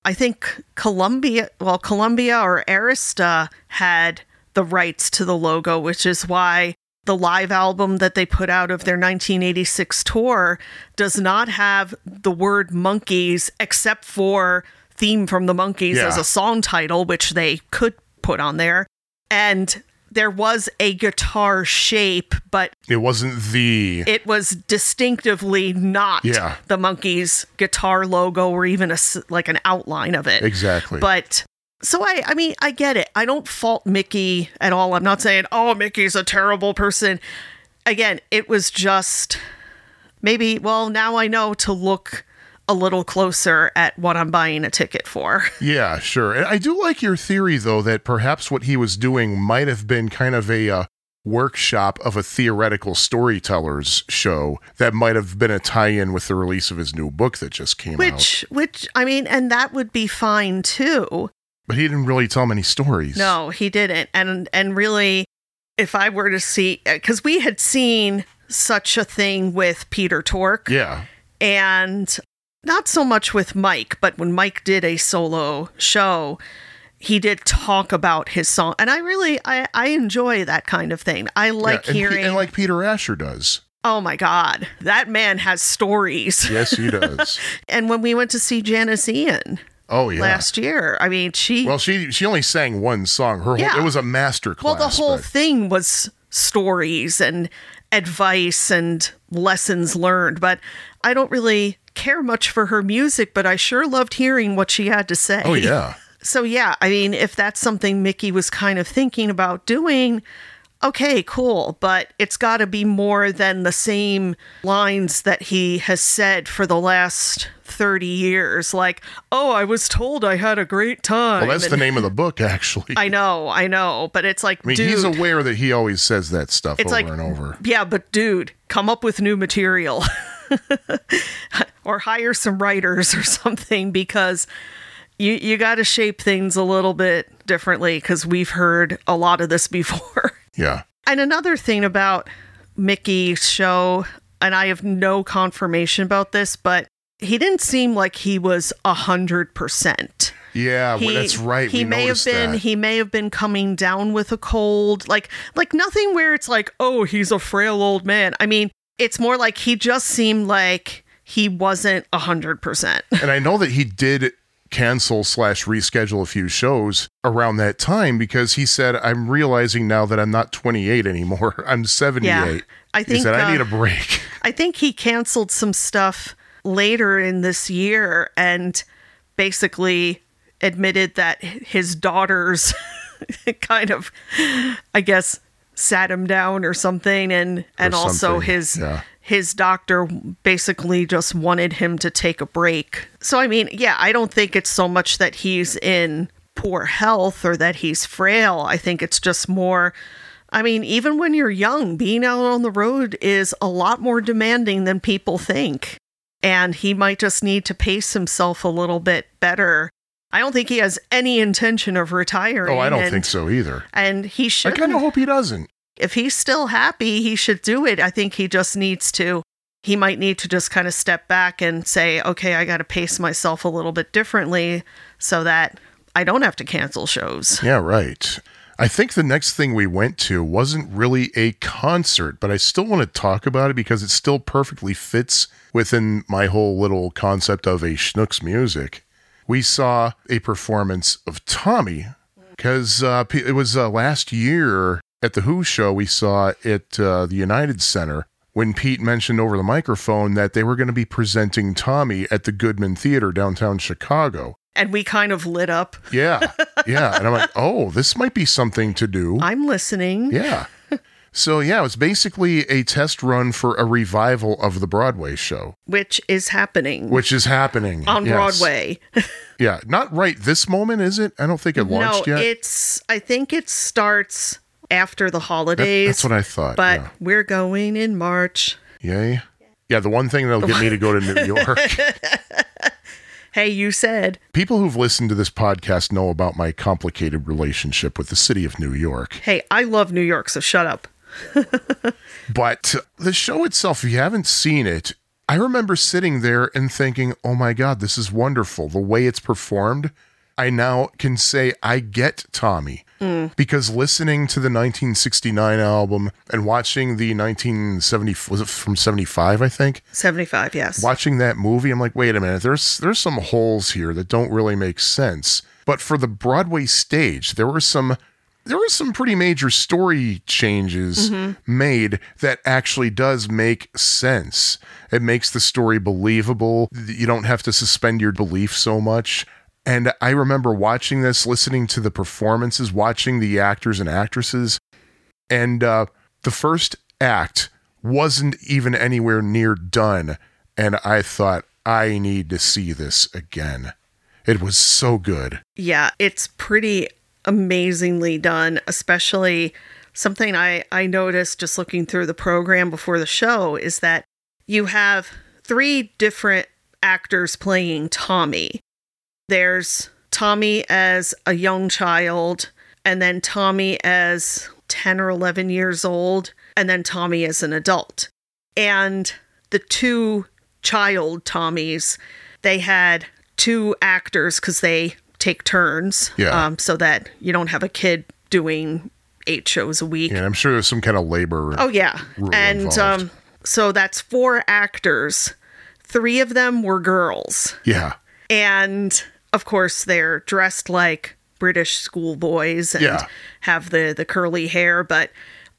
Speaker 2: I think Columbia, well, Columbia or Arista had the rights to the logo, which is why the live album that they put out of their 1986 tour does not have the word Monkees except for theme from the Monkees
Speaker 1: Yeah.
Speaker 2: as a song title which they could put on there and there was a guitar shape but
Speaker 1: it wasn't the
Speaker 2: it was distinctively not
Speaker 1: Yeah.
Speaker 2: the Monkees guitar logo or even a like an outline of it
Speaker 1: exactly.
Speaker 2: but so I I mean I get it. I don't fault Mickey at all. I'm not saying oh Mickey's a terrible person. Again, it was just maybe well now I know to look a little closer at what I'm buying a ticket for.
Speaker 1: Yeah, sure. And I do like your theory, though, that perhaps what he was doing might have been kind of a uh, workshop of a theoretical storyteller's show that might have been a tie in with the release of his new book that just came out.
Speaker 2: Which which I mean and that would be fine too.
Speaker 1: But he didn't really tell many stories.
Speaker 2: No, he didn't. And and really, if I were to see, because we had seen such a thing with Peter Tork,
Speaker 1: Yeah.
Speaker 2: and not so much with Mike, but when Mike did a solo show, he did talk about his song, and I really I I enjoy that kind of thing. I like
Speaker 1: yeah. and,
Speaker 2: hearing.
Speaker 1: and like Peter Asher does.
Speaker 2: oh my God, that man has stories.
Speaker 1: Yes, he does.
Speaker 2: and when we went to see Janis Ian
Speaker 1: oh, yeah.
Speaker 2: last year, I mean, she
Speaker 1: well, she she only sang one song. Her whole,
Speaker 2: Yeah.
Speaker 1: it was a master class.
Speaker 2: Well, the whole
Speaker 1: but-
Speaker 2: thing was stories and advice and lessons learned, but I don't really care much for her music, but I sure loved hearing what she had to say.
Speaker 1: oh yeah.
Speaker 2: So, yeah, I mean, if that's something Mickey was kind of thinking about doing, okay, cool, but it's got to be more than the same lines that he has said for the last 30 years. Like, oh, I was told I had a great time.
Speaker 1: Well, that's the name of the book, actually. I
Speaker 2: I know, I know, but it's like,
Speaker 1: mean,
Speaker 2: dude,
Speaker 1: he's aware that he always says that stuff over
Speaker 2: like
Speaker 1: and over.
Speaker 2: yeah but dude come up with new material or hire some writers or something because you you got to shape things a little bit differently because we've heard a lot of this before
Speaker 1: Yeah.
Speaker 2: and another thing about mickey's show and i have no confirmation about this but he didn't seem like he was a hundred percent
Speaker 1: Yeah, well, that's right.
Speaker 2: He
Speaker 1: we
Speaker 2: may have been
Speaker 1: that.
Speaker 2: he may have been coming down with a cold, like like nothing where it's like, oh, he's a frail old man. I mean, It's more like he just seemed like he wasn't a 100%.
Speaker 1: and I know that he did cancel slash reschedule a few shows around that time because he said, I'm realizing now that I'm not 28 anymore. I'm 78.
Speaker 2: Yeah. I
Speaker 1: he
Speaker 2: think
Speaker 1: said, I
Speaker 2: uh,
Speaker 1: need a break.
Speaker 2: I think he canceled some stuff later in this year and basically admitted that his daughters kind of I guess sat him down or something and and also his
Speaker 1: yeah.
Speaker 2: his doctor basically just wanted him to take a break. So I mean, yeah, I don't think it's so much that he's in poor health or that he's frail. I think it's just more I mean, even when you're young, being out on the road is a lot more demanding than people think. And he might just need to pace himself a little bit better. I don't think he has any intention of retiring.
Speaker 1: Oh, I don't
Speaker 2: and,
Speaker 1: think so either.
Speaker 2: And he should.
Speaker 1: I kind of hope he doesn't.
Speaker 2: if he's still happy, he should do it. I think he just needs to, he might need to just kind of step back and say, okay, I got to pace myself a little bit differently so that I don't have to cancel shows.
Speaker 1: Yeah, right. I think the next thing we went to wasn't really a concert, but I still want to talk about it because it still perfectly fits within my whole little concept of a Schnook's music. We saw a performance of Tommy because uh, it was uh, last year at the Who show we saw at uh, the United Center when Pete mentioned over the microphone that they were going to be presenting Tommy at the Goodman Theater downtown Chicago.
Speaker 2: And we kind of lit up.
Speaker 1: Yeah, yeah. And I'm like, oh, this might be something to do.
Speaker 2: I'm listening.
Speaker 1: Yeah. So, yeah, it's basically a test run for a revival of the Broadway show,
Speaker 2: which is happening
Speaker 1: which is happening
Speaker 2: on
Speaker 1: Yes.
Speaker 2: Broadway.
Speaker 1: Yeah, not right this moment, is it? I don't think it
Speaker 2: no,
Speaker 1: launched yet.
Speaker 2: it's, I think it starts after the holidays.
Speaker 1: that's what I thought.
Speaker 2: but
Speaker 1: yeah.
Speaker 2: we're going in March.
Speaker 1: Yay. Yeah, the one thing that'll get me to go to New York.
Speaker 2: Hey, you said.
Speaker 1: People who've listened to this podcast know about my complicated relationship with the city of New York.
Speaker 2: Hey, I love New York, so shut up.
Speaker 1: But the show itself, if you haven't seen it, I remember sitting there and thinking, oh my God, this is wonderful. The way it's performed, I now can say I get Tommy. Because listening to the 1969 album and watching the 1970, was it from 75, I think?
Speaker 2: 75, yes.
Speaker 1: Watching that movie, I'm like, wait a minute, there's there's some holes here that don't really make sense. But for the Broadway stage, there were some there were some pretty major story changes made that actually does make sense. It makes the story believable. You don't have to suspend your belief so much. And I remember watching this, listening to the performances, watching the actors and actresses, and uh, the first act wasn't even anywhere near done. And I thought, I need to see this again. It was so good.
Speaker 2: Yeah, it's pretty amazingly done, especially something I, I noticed just looking through the program before the show is that you have three different actors playing Tommy. There's Tommy as a young child, and then Tommy as 10 or 11 years old, and then Tommy as an adult. And the two child Tommies, they had two actors because they take turns
Speaker 1: Yeah.
Speaker 2: um, so that you don't have a kid doing eight shows a week.
Speaker 1: And I'm sure there's some kind of labor.
Speaker 2: Oh yeah, and um, so that's four actors. Three of them were girls,
Speaker 1: Yeah.
Speaker 2: and of course they're dressed like British schoolboys and
Speaker 1: Yeah.
Speaker 2: have the the curly hair. But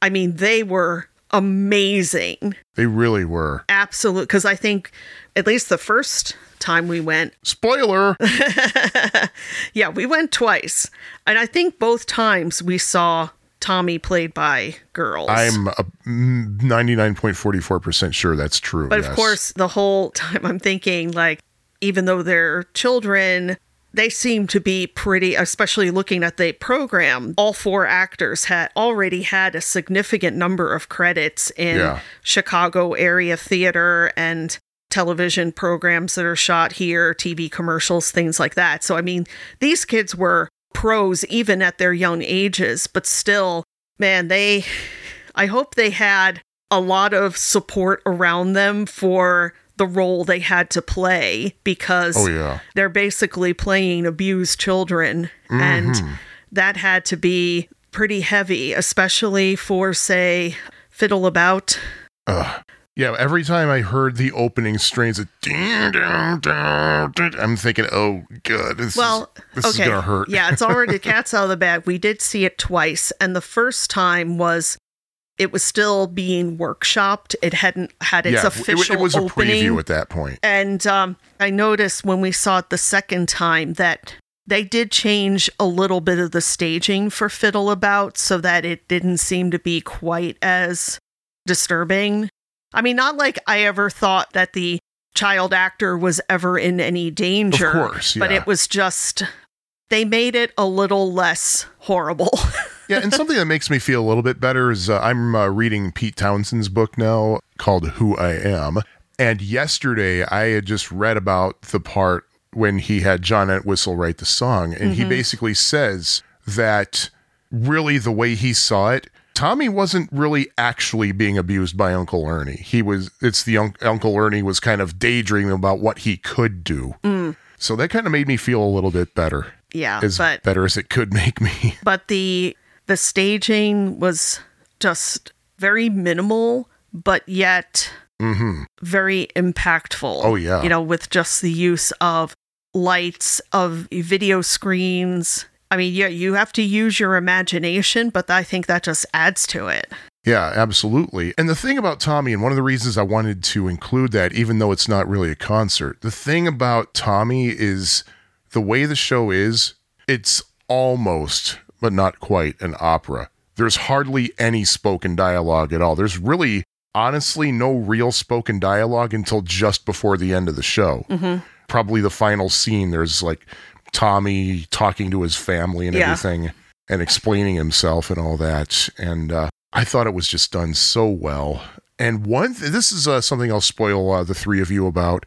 Speaker 2: I mean, they were amazing,
Speaker 1: They really were.
Speaker 2: absolute. Because I think at least the first time we went,
Speaker 1: Spoiler.
Speaker 2: yeah, we went twice, and I think both times we saw Tommy played by girls.
Speaker 1: I'm a mm, 99.44% sure that's true.
Speaker 2: But
Speaker 1: yes.
Speaker 2: of course, the whole time I'm thinking, like, even though they're children, they seem to be pretty, especially looking at the program. All four actors had already had a significant number of credits in
Speaker 1: Yeah.
Speaker 2: Chicago area theater and television programs that are shot here, TV commercials, things like that. So, I mean, these kids were pros even at their young ages, but still, man, they, I hope they had a lot of support around them for the role they had to play because
Speaker 1: Oh, yeah.
Speaker 2: they're basically playing abused children and mm-hmm. that had to be pretty heavy especially for say fiddle about
Speaker 1: Ugh. Yeah, every time I heard the opening strains, it, I'm thinking, oh, good. this,
Speaker 2: Well,
Speaker 1: is, this
Speaker 2: okay.
Speaker 1: is going to hurt.
Speaker 2: yeah, it's already the cat's out of the bag. We did see it twice, and the first time was it was still being workshopped. It hadn't had its
Speaker 1: Yeah, it-
Speaker 2: official
Speaker 1: it, was a
Speaker 2: opening.
Speaker 1: preview at that point.
Speaker 2: And um, I noticed when we saw it the second time that they did change a little bit of the staging for Fiddle About so that it didn't seem to be quite as disturbing. I mean, not like I ever thought that the child actor was ever in any danger.
Speaker 1: Of course,
Speaker 2: But it was just, they made it a little less horrible.
Speaker 1: yeah, and something that makes me feel a little bit better is uh, I'm uh, reading Pete Townshend's book now called Who I Am. And yesterday I had just read about the part when he had John Entwistle write the song. And he basically says that really the way he saw it, Tommy wasn't really actually being abused by Uncle Ernie. He was, it's the un- Uncle Ernie was kind of daydreaming about what he could do. So that kind of made me feel a little bit better.
Speaker 2: yeah.
Speaker 1: As
Speaker 2: but
Speaker 1: better as it could make me.
Speaker 2: but the the staging was just very minimal but yet very impactful
Speaker 1: Mm-hmm. Oh, yeah.
Speaker 2: you know with just the use of lights of video screens i mean yeah you have to use your imagination but i think that just adds to it
Speaker 1: Yeah, absolutely. And the thing about Tommy, and one of the reasons I wanted to include that, even though it's not really a concert, the thing about Tommy is the way the show is, it's almost, but not quite, an opera. There's hardly any spoken dialogue at all. There's really, honestly, no real spoken dialogue until just before the end of the show. Probably the final scene, there's like Tommy talking to his family and
Speaker 2: Yeah.
Speaker 1: everything and explaining himself and all that. And uh, I thought it was just done so well. And one, th- this is uh, something I'll spoil uh, the three of you about,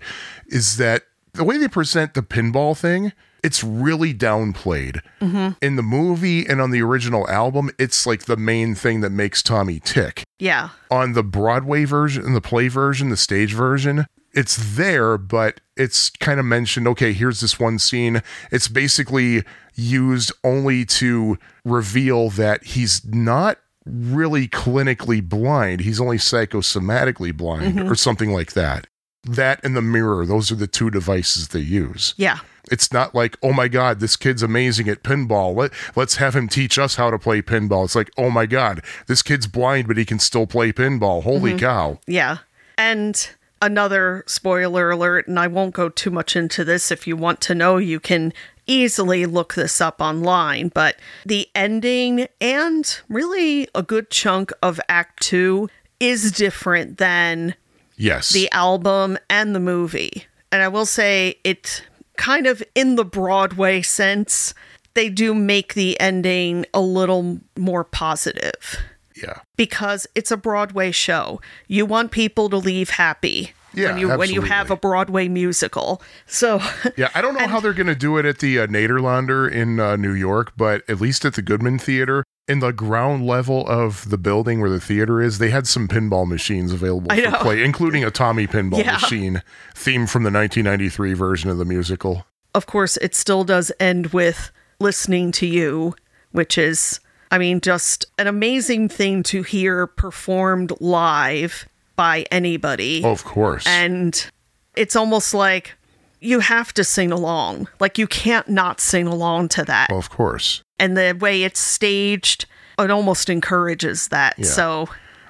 Speaker 1: is that the way they present the pinball thing, it's really downplayed. Mm-hmm. In the movie and on the original album, it's like the main thing that makes Tommy tick
Speaker 2: yeah
Speaker 1: on the Broadway version, the play version, the stage version, it's there, but it's kind of mentioned. Okay, here's this one scene. It's basically used only to reveal that he's not really clinically blind. He's only psychosomatically blind mm-hmm. or something like that. That and the mirror, those are the two devices they use.
Speaker 2: yeah
Speaker 1: It's not like, oh my God, this kid's amazing at pinball. Let, let's have him teach us how to play pinball. It's like, oh my God, this kid's blind, but he can still play pinball. Holy mm-hmm. cow.
Speaker 2: Yeah. And another spoiler alert, and I won't go too much into this. If you want to know, you can easily look this up online. But the ending and really a good chunk of Act Two is different than
Speaker 1: Yes.
Speaker 2: the album and the movie. And I will say it kind of in the Broadway sense, they do make the ending a little more positive
Speaker 1: yeah.
Speaker 2: because it's a Broadway show. You want people to leave happy
Speaker 1: Yeah,
Speaker 2: when you when you have a Broadway musical. So
Speaker 1: Yeah. I don't know how they're going to do it at the uh, Nederlander in uh, New York, but at least at the Goodman Theater, in the ground level of the building where the theater is, they had some pinball machines available
Speaker 2: I
Speaker 1: for
Speaker 2: know.
Speaker 1: play, including a Tommy pinball
Speaker 2: Yeah.
Speaker 1: machine theme from the 1993 version of the musical.
Speaker 2: of course it still does end with listening to you, which is I mean just an amazing thing to hear performed live by anybody.
Speaker 1: Of course.
Speaker 2: And it's almost like you have to sing along. Like you can't not sing along to that.
Speaker 1: of course.
Speaker 2: And the way it's staged it almost encourages that
Speaker 1: Yeah.
Speaker 2: so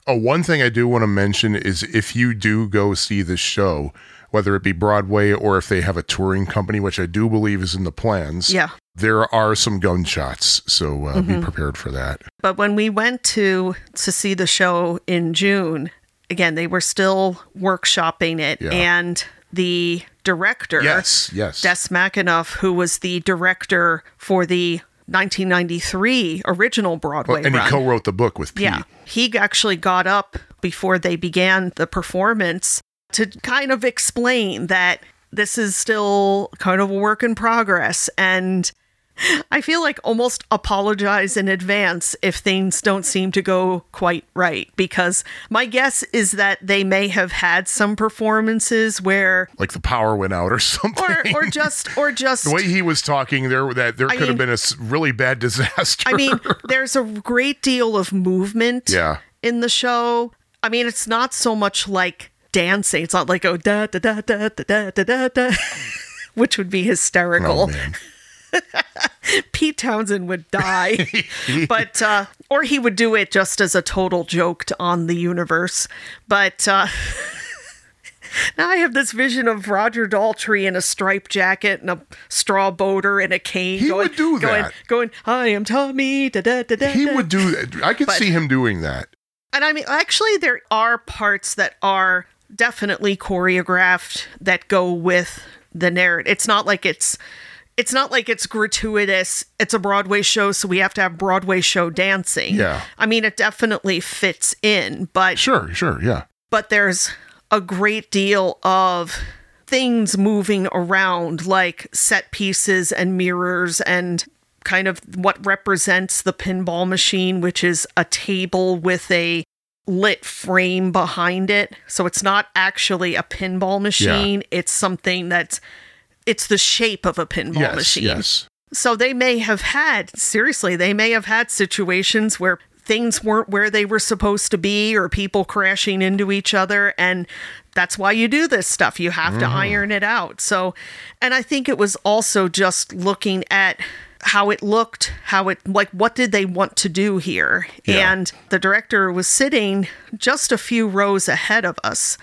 Speaker 1: Oh, one thing I do want to mention is if you do go see the show, whether it be Broadway or if they have a touring company, which I do believe is in the plans,
Speaker 2: yeah
Speaker 1: there are some gunshots. So uh, be prepared for that.
Speaker 2: but when we went to to see the show in june again they were still workshopping it
Speaker 1: Yeah.
Speaker 2: and the director
Speaker 1: Yes, yes.
Speaker 2: des McAnuff, who was the director for the 1993 original broadway
Speaker 1: and he co wrote the book with Pete.
Speaker 2: Yeah. He actually got up before they began the performance to kind of explain that this is still kind of a work in progress. And I feel like almost apologize in advance if things don't seem to go quite right, because my guess is that they may have had some performances where,
Speaker 1: Like the power went out or something.
Speaker 2: or, or just, or just.
Speaker 1: the way he was talking there, that there
Speaker 2: I
Speaker 1: could have been a really bad disaster.
Speaker 2: I mean, there's a great deal of movement
Speaker 1: Yeah.
Speaker 2: in the show. I mean, it's not so much like dancing. It's not like oh da da da da da da da da da, which would be hysterical.
Speaker 1: Oh.
Speaker 2: Pete Townshend would die, but uh, or he would do it just as a total joke to, on the universe. But uh, now I have this vision of Roger Daltrey in a striped jacket and a straw boater and a cane.
Speaker 1: He
Speaker 2: going,
Speaker 1: would do that.
Speaker 2: Going, I am Tommy. Da, da, da, da,
Speaker 1: He would do that. I could
Speaker 2: But-
Speaker 1: see him doing that.
Speaker 2: And I mean, actually, there are parts that are definitely choreographed that go with the narrative. It's not like it's. It's not like it's gratuitous. It's a Broadway show, so we have to have Broadway show dancing.
Speaker 1: Yeah.
Speaker 2: I mean, it definitely fits in, but
Speaker 1: Sure, sure, yeah.
Speaker 2: but there's a great deal of things moving around like set pieces and mirrors and kind of what represents the pinball machine which is a table with a lit frame behind it so it's not actually a pinball machine it's something that's it's the shape of a pinball
Speaker 1: yes,
Speaker 2: machine
Speaker 1: yes.
Speaker 2: so they may have had, seriously, they may have had situations where things weren't where they were supposed to be or people crashing into each other. And that's why you do this stuff. You have to mm-hmm. iron it out. So, and I think it was also just looking at how it looked, how it, like, what did they want to do here?
Speaker 1: Yeah.
Speaker 2: And the director was sitting just a few rows ahead of us.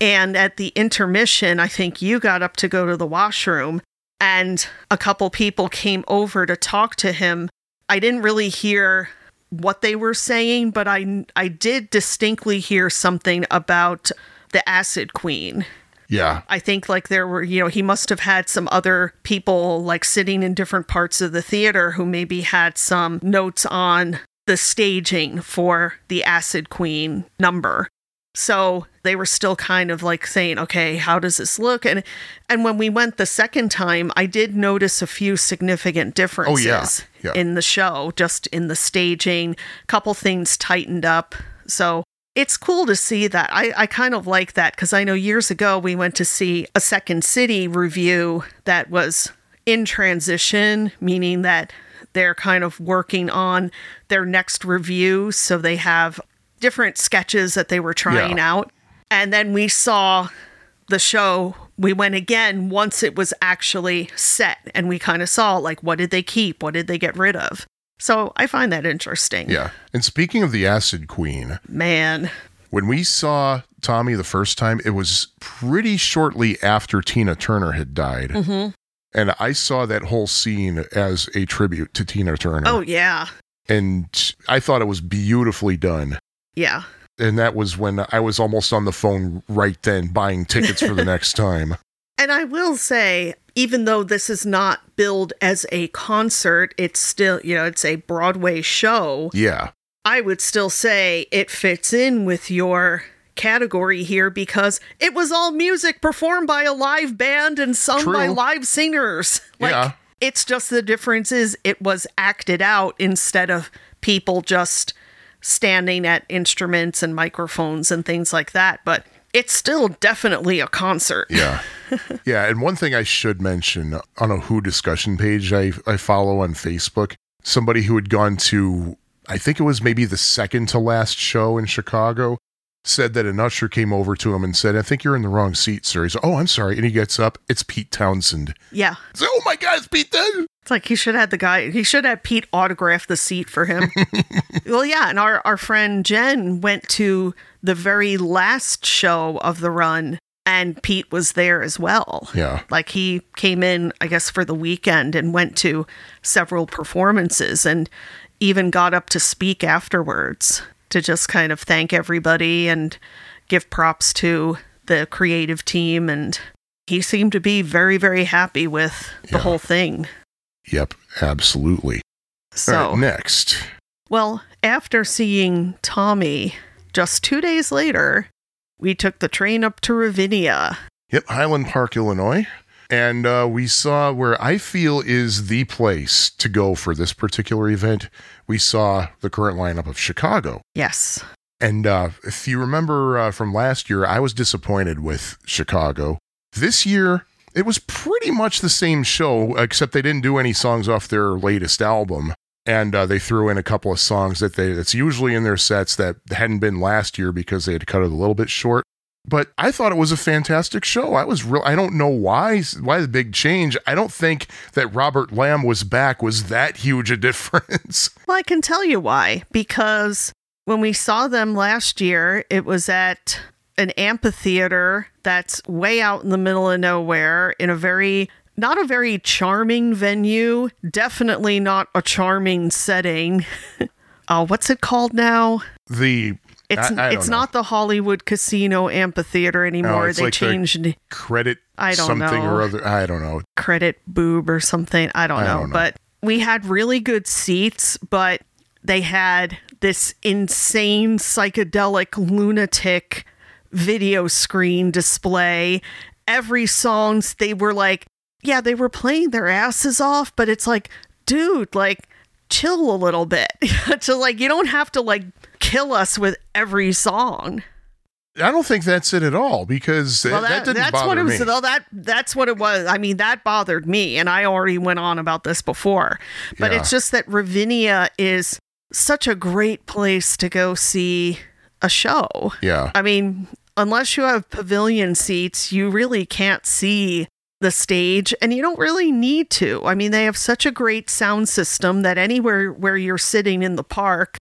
Speaker 2: And at the intermission, I think you got up to go to the washroom and a couple people came over to talk to him. I didn't really hear what they were saying, but I I did distinctly hear something about the Acid Queen.
Speaker 1: Yeah.
Speaker 2: I think like there were, you know, he must have had some other people like sitting in different parts of the theater who maybe had some notes on the staging for the Acid Queen number. So they were still kind of like saying, okay, how does this look? And and when we went the second time, I did notice a few significant differences oh,
Speaker 1: Yeah.
Speaker 2: in the show, just in the staging. A couple things tightened up. So it's cool to see that. I, I kind of like that because I know years ago we went to see a Second City revue that was in transition, meaning that they're kind of working on their next revue. So they have different sketches that they were trying
Speaker 1: Yeah.
Speaker 2: out. And then we saw the show. We went again once it was actually set and we kind of saw like what did they keep? What did they get rid of? So I find that interesting.
Speaker 1: Yeah. And speaking of the Acid Queen,
Speaker 2: Man.
Speaker 1: when we saw Tommy the first time, it was pretty shortly after Tina Turner had died.
Speaker 2: hmm
Speaker 1: And I saw that whole scene as a tribute to Tina Turner.
Speaker 2: Oh, yeah.
Speaker 1: And I thought it was beautifully done.
Speaker 2: Yeah.
Speaker 1: And that was when I was almost on the phone right then buying tickets for the next time.
Speaker 2: And I will say, even though this is not billed as a concert, it's still, you know, it's a Broadway show.
Speaker 1: Yeah.
Speaker 2: I would still say it fits in with your category here because it was all music performed by a live band and sung by live singers. Like,
Speaker 1: Yeah.
Speaker 2: it's just the difference is it was acted out instead of people just standing at instruments and microphones and things like that. But it's still definitely a concert.
Speaker 1: Yeah. yeah. And one thing I should mention on a Who discussion page I, I follow on Facebook, somebody who had gone to, I think it was maybe the second to last show in Chicago, said that an usher came over to him and said, I think you're in the wrong seat, sir. He's, oh, I'm sorry. And he gets up. It's Pete Townshend.
Speaker 2: Yeah.
Speaker 1: He's like, oh my God, it's Pete Townshend.
Speaker 2: It's like he should have the guy. He should have Pete autograph the seat for him. well, yeah, and our our friend Jen went to the very last show of the run, and Pete was there as well.
Speaker 1: Yeah.
Speaker 2: Like he came in, I guess, for the weekend and went to several performances, and even got up to speak afterwards to just kind of thank everybody and give props to the creative team and. He seemed to be very, very happy with the
Speaker 1: Yeah.
Speaker 2: whole thing.
Speaker 1: Yep. Absolutely.
Speaker 2: So,
Speaker 1: right, next.
Speaker 2: well, after seeing Tommy, just two days later, we took the train up to Ravinia.
Speaker 1: Yep, Highland Park, Illinois. And uh, we saw where I feel is the place to go for this particular event. We saw the current lineup of Chicago.
Speaker 2: Yes.
Speaker 1: And uh, if you remember uh, from last year, I was disappointed with Chicago. This year, it was pretty much the same show, except they didn't do any songs off their latest album. and uh, they threw in a couple of songs that they that's usually in their sets that hadn't been last year because they had cut it a little bit short. But I thought it was a fantastic show. I was real. I don't know why why the big change. I don't think that Robert Lamm was back was that huge a difference.
Speaker 2: Well, I can tell you why. Because when we saw them last year, it was at an amphitheater that's way out in the middle of nowhere in a very not a very charming venue, definitely not a charming setting. uh, what's it called now?
Speaker 1: The
Speaker 2: It's
Speaker 1: I- I
Speaker 2: it's
Speaker 1: know.
Speaker 2: not the Hollywood Casino Amphitheater anymore.
Speaker 1: it's
Speaker 2: they
Speaker 1: like the-
Speaker 2: changed
Speaker 1: credit
Speaker 2: I don't
Speaker 1: something
Speaker 2: know.
Speaker 1: or other. I don't know.
Speaker 2: credit boob or something. I don't,
Speaker 1: I
Speaker 2: know.
Speaker 1: don't know.
Speaker 2: But we had really good seats, but they had this insane psychedelic lunatic video screen display. Every songs they were like, yeah, they were playing their asses off, but it's like, dude, like chill a little bit. to like you don't have to like kill us with every song.
Speaker 1: I don't think that's it at all because
Speaker 2: Well,
Speaker 1: that,
Speaker 2: that,
Speaker 1: didn't
Speaker 2: that's
Speaker 1: bother
Speaker 2: what it was.
Speaker 1: me.
Speaker 2: Though that that's what it was. I mean, that bothered me, and I already went on about this before. But
Speaker 1: Yeah.
Speaker 2: it's just that Ravinia is such a great place to go see a show.
Speaker 1: yeah,
Speaker 2: I mean, unless you have pavilion seats, you really can't see the stage, and you don't really need to. I mean, they have such a great sound system that anywhere where you're sitting in the park,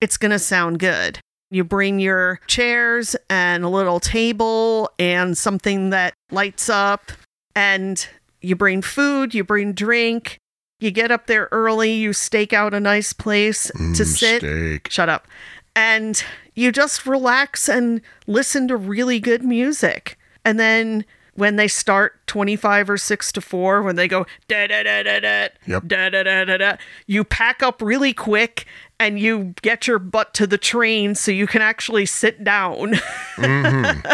Speaker 2: it's going to sound good. You bring your chairs and a little table and something that lights up, and you bring food, you bring drink. You get up there early, you stake out a nice place to
Speaker 1: Mm,
Speaker 2: sit.
Speaker 1: steak.
Speaker 2: Shut up. And you just relax and listen to really good music. And then when they start 25 or 6 to 4, when they go da da da da da
Speaker 1: Yep.
Speaker 2: da da da da da, you pack up really quick and you get your butt to the train so you can actually sit down.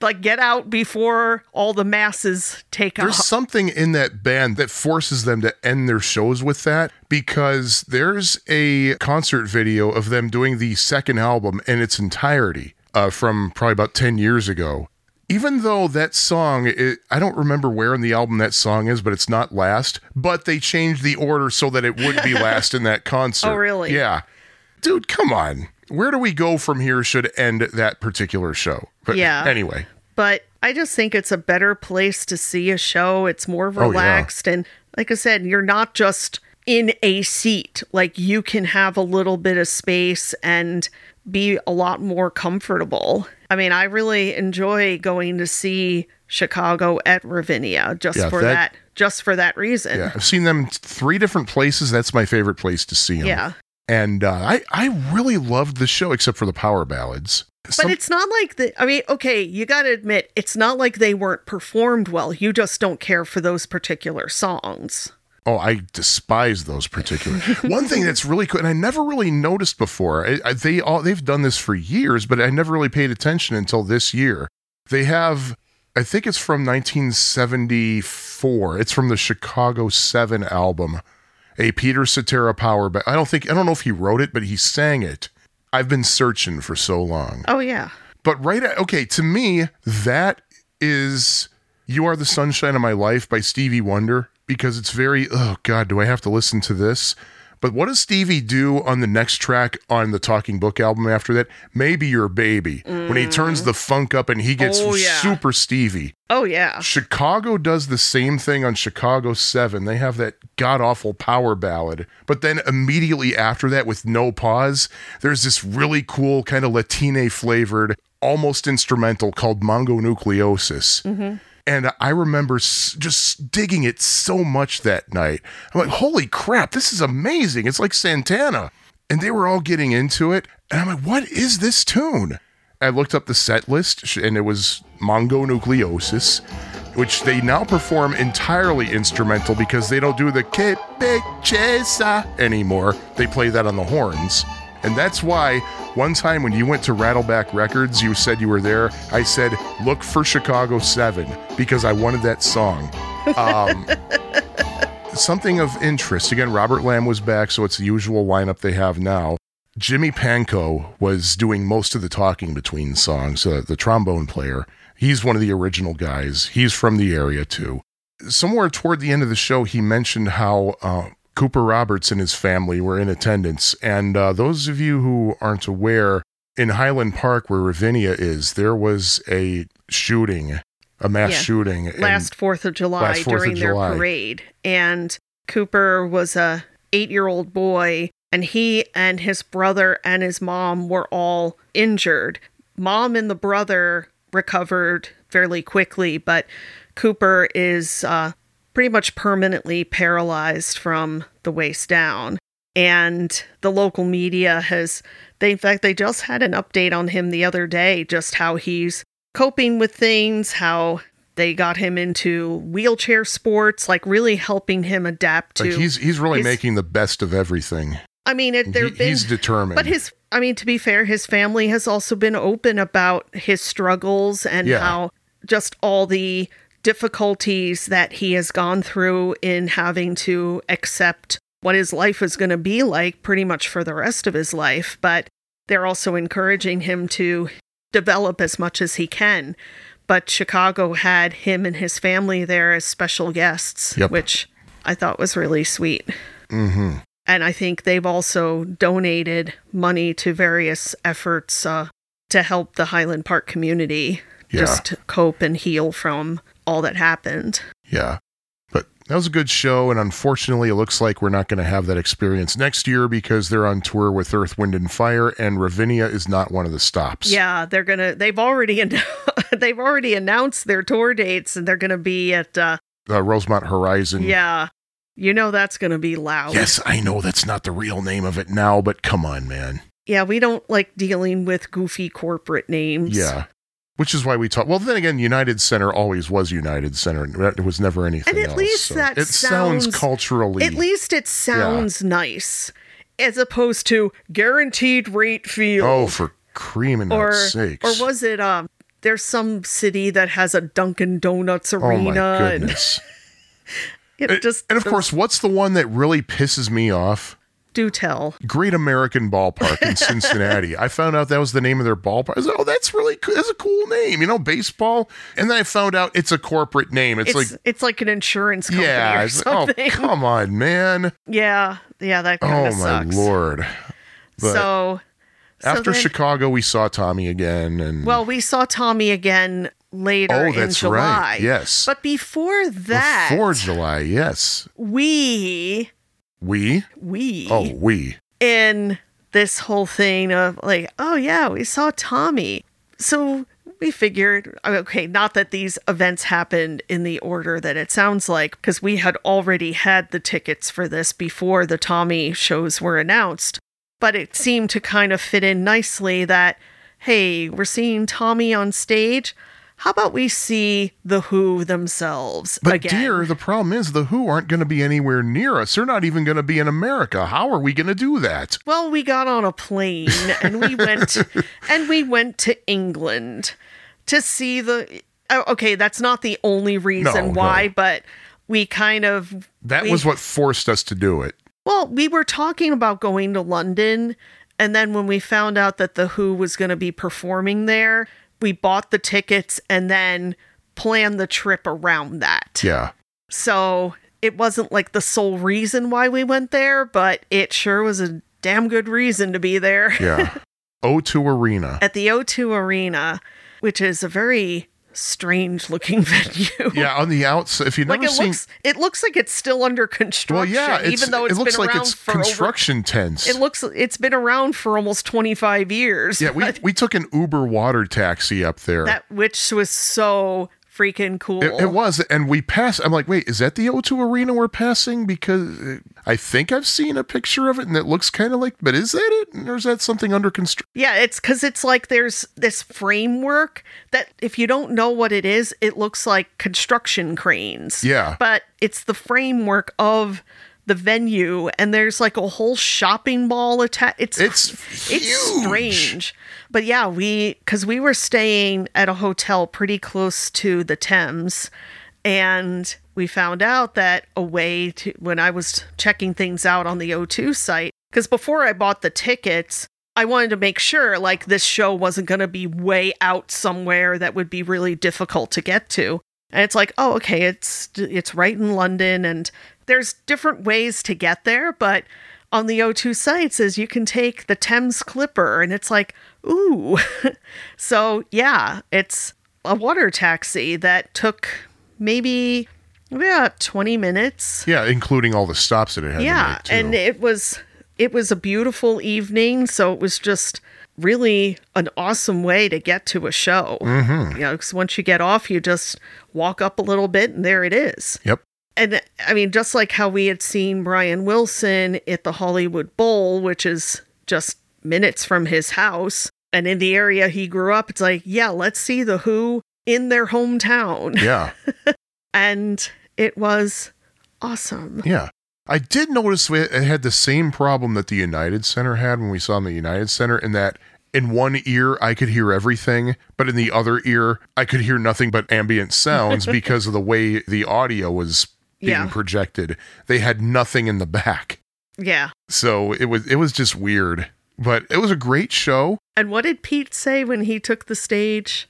Speaker 2: like get out before all the masses take off.
Speaker 1: There's
Speaker 2: off.
Speaker 1: something in that band that forces them to end their shows with that because there's a concert video of them doing the second album in its entirety uh, from probably about 10 years ago. Even though that song, it, I don't remember where in the album that song is, but it's not last. But they changed the order so that it would be last in that concert.
Speaker 2: Oh, really?
Speaker 1: Yeah. Dude, come on. Where do we go from here should end that particular show. But
Speaker 2: Yeah.
Speaker 1: anyway,
Speaker 2: but I just think it's a better place to see a show. It's more
Speaker 1: Oh, yeah.
Speaker 2: relaxed. And like I said, you're not just in a seat. Like you can have a little bit of space and be a lot more comfortable. I mean, I really enjoy going to see Chicago at Ravinia just
Speaker 1: Yeah,
Speaker 2: for
Speaker 1: that-
Speaker 2: that, just for that reason.
Speaker 1: yeah, I've seen them three different places. That's my favorite place to see them.
Speaker 2: Yeah.
Speaker 1: And uh, I, I really loved the show, except for the power ballads.
Speaker 2: But it's not like the. I mean, okay, you got to admit, it's not like they weren't performed well. You just don't care for those particular songs.
Speaker 1: Oh, I despise those particular. One thing that's really cool, and I never really noticed before. I, I, they all they've done this for years, but I never really paid attention until this year. They have, I think it's from 1974. It's from the Chicago Seven album, a Peter Cetera power. But I don't think I don't know if he wrote it, but he sang it. I've been searching for so long.
Speaker 2: Oh yeah.
Speaker 1: But right at, okay, to me, that is You Are the Sunshine of My Life by Stevie Wonder because it's very, oh God, do I have to listen to this? But what does Stevie do on the next track on the Talking Book album after that? Maybe Your Baby. When he mm. turns the funk up and he gets
Speaker 2: Oh, yeah.
Speaker 1: super Stevie.
Speaker 2: Oh yeah.
Speaker 1: Chicago does the same thing on Chicago 7. They have that god awful power ballad. But then immediately after that, with no pause, there's this really cool, kind of Latine flavored, almost instrumental called Mongonucleosis. Mm-hmm. And I remember just digging it so much that night. I'm like, holy crap, this is amazing. It's like Santana. And they were all getting into it. And I'm like, what is this tune? I looked up the set list and it was Mongonucleosis, which they now perform entirely instrumental because they don't do the que anymore. They play that on the horns. And that's why one time when you went to Rattleback Records, you said you were there. I said, look for Chicago 7 because I wanted that song. Um, something of interest. Again, Robert Lamm was back, so it's the usual lineup they have now. Jimmy Pankow was doing most of the talking between songs, uh, the trombone player. He's one of the original guys. He's from the area too. Somewhere toward the end of the show, he mentioned how uh, Cooper Roberts and his family were in attendance. And uh, those of you who aren't aware, in Highland Park, where Ravinia is, there was a shooting, a mass
Speaker 2: Yeah.
Speaker 1: shooting.
Speaker 2: last Fourth of July
Speaker 1: last 4th of
Speaker 2: during their parade, and Cooper was a eight-year-old boy, and he and his brother and his mom were all injured. Mom and the brother recovered fairly quickly, but Cooper is uh, pretty much permanently paralyzed from the waist down. And the local media has, they, in fact, they just had an update on him the other day, just how he's coping with things, how they got him into wheelchair sports, like really helping him adapt to.
Speaker 1: like he's he's really
Speaker 2: his-
Speaker 1: making the best of everything.
Speaker 2: I mean, it,
Speaker 1: He-
Speaker 2: there've been
Speaker 1: he's determined.
Speaker 2: but his, I mean, to be fair, his family has also been open about his struggles and
Speaker 1: Yeah.
Speaker 2: how just all the difficulties that he has gone through in having to accept what his life is going to be like pretty much for the rest of his life. But they're also encouraging him to develop as much as he can. But Chicago had him and his family there as special guests,
Speaker 1: Yep.
Speaker 2: which I thought was really sweet.
Speaker 1: hmm
Speaker 2: And I think they've also donated money to various efforts uh, to help the Highland Park community
Speaker 1: Yeah.
Speaker 2: just cope and heal from all that happened.
Speaker 1: Yeah. But that was a good show, and unfortunately, it looks like we're not going to have that experience next year because they're on tour with Earth, Wind, and Fire, and Ravinia is not one of the stops.
Speaker 2: Yeah, they're gonna. They've already an- they've already announced their tour dates, and they're gonna be at. Uh,
Speaker 1: Uh, Rosemont Horizon.
Speaker 2: yeah, you know that's gonna be loud.
Speaker 1: Yes, I know that's not the real name of it now, but come on, man.
Speaker 2: Yeah, we don't like dealing with goofy corporate names.
Speaker 1: Yeah. Which is why we talk. Well, then again, United Center always was United Center. It was never anything
Speaker 2: And at
Speaker 1: else,
Speaker 2: least
Speaker 1: so
Speaker 2: that
Speaker 1: it sounds,
Speaker 2: sounds-
Speaker 1: culturally.
Speaker 2: At least it sounds nice, as opposed to guaranteed rate field.
Speaker 1: oh, for creaming
Speaker 2: or
Speaker 1: sakes!
Speaker 2: or was it um there's some city that has a Dunkin' Donuts arena.
Speaker 1: oh my
Speaker 2: and
Speaker 1: goodness!
Speaker 2: it just
Speaker 1: and of course, what's the one that really pisses me off?
Speaker 2: Do tell.
Speaker 1: Great American Ballpark in Cincinnati. I found out that was the name of their ballpark. I was like, oh, that's really cool. That's a cool name, you know, baseball. And then I found out it's a corporate name. It's,
Speaker 2: It's
Speaker 1: like,
Speaker 2: it's like an insurance company
Speaker 1: yeah,
Speaker 2: or
Speaker 1: it's like, oh, come on, man.
Speaker 2: yeah, yeah, that kind
Speaker 1: Oh
Speaker 2: of
Speaker 1: my
Speaker 2: sucks.
Speaker 1: lord. But
Speaker 2: so so
Speaker 1: after
Speaker 2: then-
Speaker 1: Chicago, we saw Tommy again, and
Speaker 2: well, we saw Tommy again later
Speaker 1: oh,
Speaker 2: in
Speaker 1: that's
Speaker 2: July.
Speaker 1: right. Yes,
Speaker 2: But before that,
Speaker 1: before July, yes,
Speaker 2: we
Speaker 1: we.
Speaker 2: we
Speaker 1: Oh, we.
Speaker 2: in this whole thing of like, oh yeah, we saw Tommy. So we figured, okay, not that these events happened in the order that it sounds like, because we had already had the tickets for this before the Tommy shows were announced. But it seemed to kind of fit in nicely that, hey, we're seeing Tommy on stage. How about we see the Who themselves
Speaker 1: But
Speaker 2: again?
Speaker 1: dear, the problem is the Who aren't going to be anywhere near us. They're not even going to be in America. How are we going to do that?
Speaker 2: Well, we got on a plane and we went and we went to England to see the oh, okay, that's not the only reason
Speaker 1: No,
Speaker 2: why,
Speaker 1: no.
Speaker 2: but we kind of
Speaker 1: That
Speaker 2: we-
Speaker 1: was what forced us to do it.
Speaker 2: well, we were talking about going to London and then when we found out that the Who was going to be performing there, we bought the tickets and then planned the trip around that.
Speaker 1: Yeah.
Speaker 2: So, it wasn't like the sole reason why we went there, but it sure was a damn good reason to be there.
Speaker 1: Yeah. O2 Arena.
Speaker 2: at the O2 Arena, which is a very strange looking venue.
Speaker 1: Yeah, on the outside. If you've
Speaker 2: like
Speaker 1: never
Speaker 2: it
Speaker 1: seen.
Speaker 2: looks it looks like it's still under construction.
Speaker 1: well,
Speaker 2: construction
Speaker 1: yeah,
Speaker 2: even though it's
Speaker 1: it looks
Speaker 2: been
Speaker 1: like
Speaker 2: around
Speaker 1: it's
Speaker 2: for over
Speaker 1: construction tents.
Speaker 2: it looks it's been around for almost 25 years.
Speaker 1: yeah, we, we took an Uber water taxi up there.
Speaker 2: that which was so freaking cool.
Speaker 1: It, it was, and we passed. I'm like, wait, is that the O2 Arena we're passing? Because uh, I think I've seen a picture of it, and it looks kind of like. But is that it, or is that something under construction?
Speaker 2: Yeah, it's because it's like there's this framework that if you don't know what it is, it looks like construction cranes.
Speaker 1: Yeah.
Speaker 2: But it's the framework of the venue, and there's like a whole shopping mall attached. It's
Speaker 1: It's
Speaker 2: it's
Speaker 1: huge.
Speaker 2: strange. But yeah, we because we were staying at a hotel pretty close to the Thames, and we found out that a way to when I was checking things out on the O2 site, because before I bought the tickets, I wanted to make sure like this show wasn't going to be way out somewhere that would be really difficult to get to. And it's like, oh, okay, it's it's right in London and there's different ways to get there, but on the O2 site says you can take the Thames Clipper and it's like, ooh. so, yeah, it's a water taxi that took maybe yeah, 20 minutes.
Speaker 1: Yeah, including all the stops that it had
Speaker 2: Yeah, and it was it was a beautiful evening, so it was just really an awesome way to get to a show. Mm-hmm. You know, 'cause once you get off, you just walk up a little bit, and there it is.
Speaker 1: Yep.
Speaker 2: And I mean, just like how we had seen Brian Wilson at the Hollywood Bowl, which is just minutes from his house, and in the area he grew up, it's like, yeah, let's see the Who in their hometown,
Speaker 1: Yeah.
Speaker 2: and it was awesome.
Speaker 1: Yeah. I did notice it had the same problem that the United Center had when we saw in the United Center, in that in one ear I could hear everything, but in the other ear I could hear nothing but ambient sounds because of the way the audio was being
Speaker 2: Yeah.
Speaker 1: projected. They had nothing in the back.
Speaker 2: Yeah.
Speaker 1: So it was it was just weird. But it was a great show.
Speaker 2: And what did Pete say when he took the stage?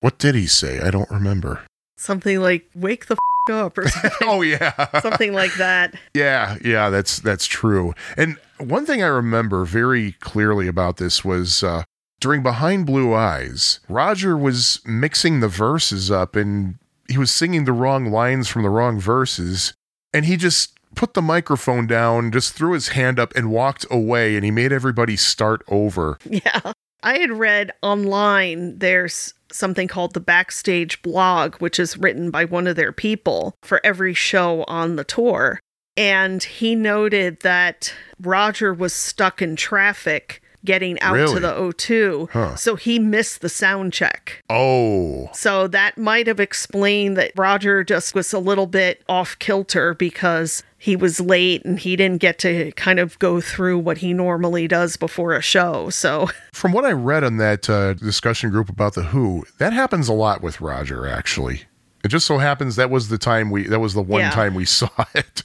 Speaker 1: What did he say? I don't remember.
Speaker 2: Something like "wake the f- up" or something,
Speaker 1: oh yeah.
Speaker 2: something like that.
Speaker 1: Yeah, yeah, that's that's true. And one thing I remember very clearly about this was uh, during Behind Blue Eyes, Roger was mixing the verses up and he was singing the wrong lines from the wrong verses, and he just put the microphone down, just threw his hand up and walked away, and he made everybody start over.
Speaker 2: Yeah. I had read online there's something called the Backstage blog, which is written by one of their people for every show on the tour. And he noted that Roger was stuck in traffic getting out
Speaker 1: Really?
Speaker 2: to the O2.
Speaker 1: Huh.
Speaker 2: So he missed the sound check.
Speaker 1: Oh,
Speaker 2: So that might have explained that Roger just was a little bit off kilter because he was late and he didn't get to kind of go through what he normally does before a show. So,
Speaker 1: from what I read on that uh, discussion group about the Who, that happens a lot with Roger. Actually, it just so happens that was the time we that was the one
Speaker 2: Yeah.
Speaker 1: time we saw it.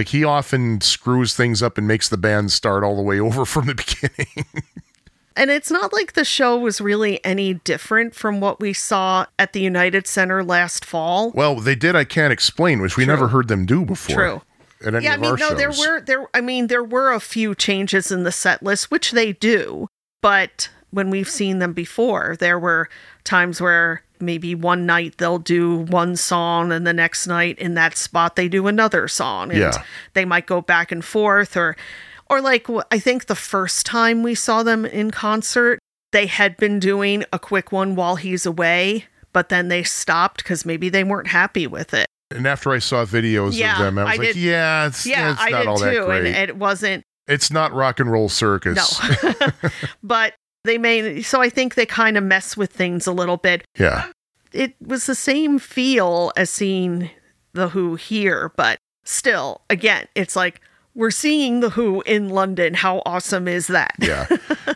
Speaker 1: Like he often screws things up and makes the band start all the way over from the beginning.
Speaker 2: and it's not like the show was really any different from what we saw at the United Center last fall.
Speaker 1: well, they did I can't explain, which we
Speaker 2: True.
Speaker 1: never heard them do before.
Speaker 2: True. Yeah, I mean, no, there
Speaker 1: shows.
Speaker 2: were there. I mean, there were a few changes in the set list, which they do. But when we've seen them before, there were times where maybe one night they'll do one song, and the next night in that spot they do another song, and
Speaker 1: Yeah.
Speaker 2: they might go back and forth, or or like I think the first time we saw them in concert, they had been doing a quick one while he's away. But then they stopped because maybe they weren't happy with it.
Speaker 1: And after I saw videos
Speaker 2: Yeah,
Speaker 1: of them, I was
Speaker 2: I
Speaker 1: like,
Speaker 2: did-
Speaker 1: yeah, it's,
Speaker 2: Yeah,
Speaker 1: it's
Speaker 2: I
Speaker 1: not
Speaker 2: did
Speaker 1: all that
Speaker 2: too, and it wasn't
Speaker 1: it's not rock and roll circus.
Speaker 2: No. but they may so I think they kind of mess with things a little bit.
Speaker 1: yeah.
Speaker 2: It was the same feel as seeing the Who here, but still, again, it's like we're seeing the Who in London. How awesome is that?
Speaker 1: Yeah.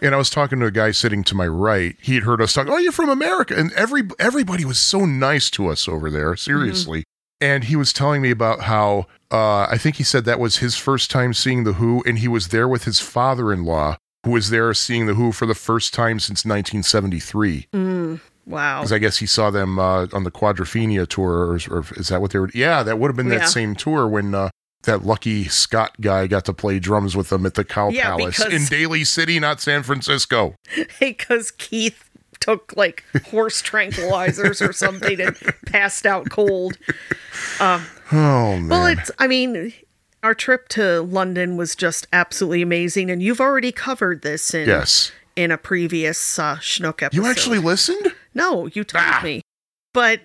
Speaker 1: and I was talking to a guy sitting to my right. He had heard us talk, "Oh, you're from America." And every everybody was so nice to us over there, seriously. And he was telling me about how uh, I think he said that was his first time seeing the Who and he was there with his father-in-law who was there seeing the Who for the first time since 1973.
Speaker 2: Mm, wow.
Speaker 1: Because I guess he saw them uh, on the Quadrophenia tour, or, or is that what they were? Yeah, that would have been that
Speaker 2: Yeah.
Speaker 1: same tour when uh, that lucky Scott guy got to play drums with them at the Cow
Speaker 2: Yeah,
Speaker 1: Palace
Speaker 2: because-
Speaker 1: in Daly City, not San Francisco.
Speaker 2: because Keith took like horse tranquilizers or something and passed out cold.
Speaker 1: Oh man,
Speaker 2: Well, it's, I mean, our trip to London was just absolutely amazing. And you've already covered this in,
Speaker 1: yes.
Speaker 2: in a previous uh, Schnook episode.
Speaker 1: You actually listened?
Speaker 2: No, you told
Speaker 1: Ah.
Speaker 2: me. But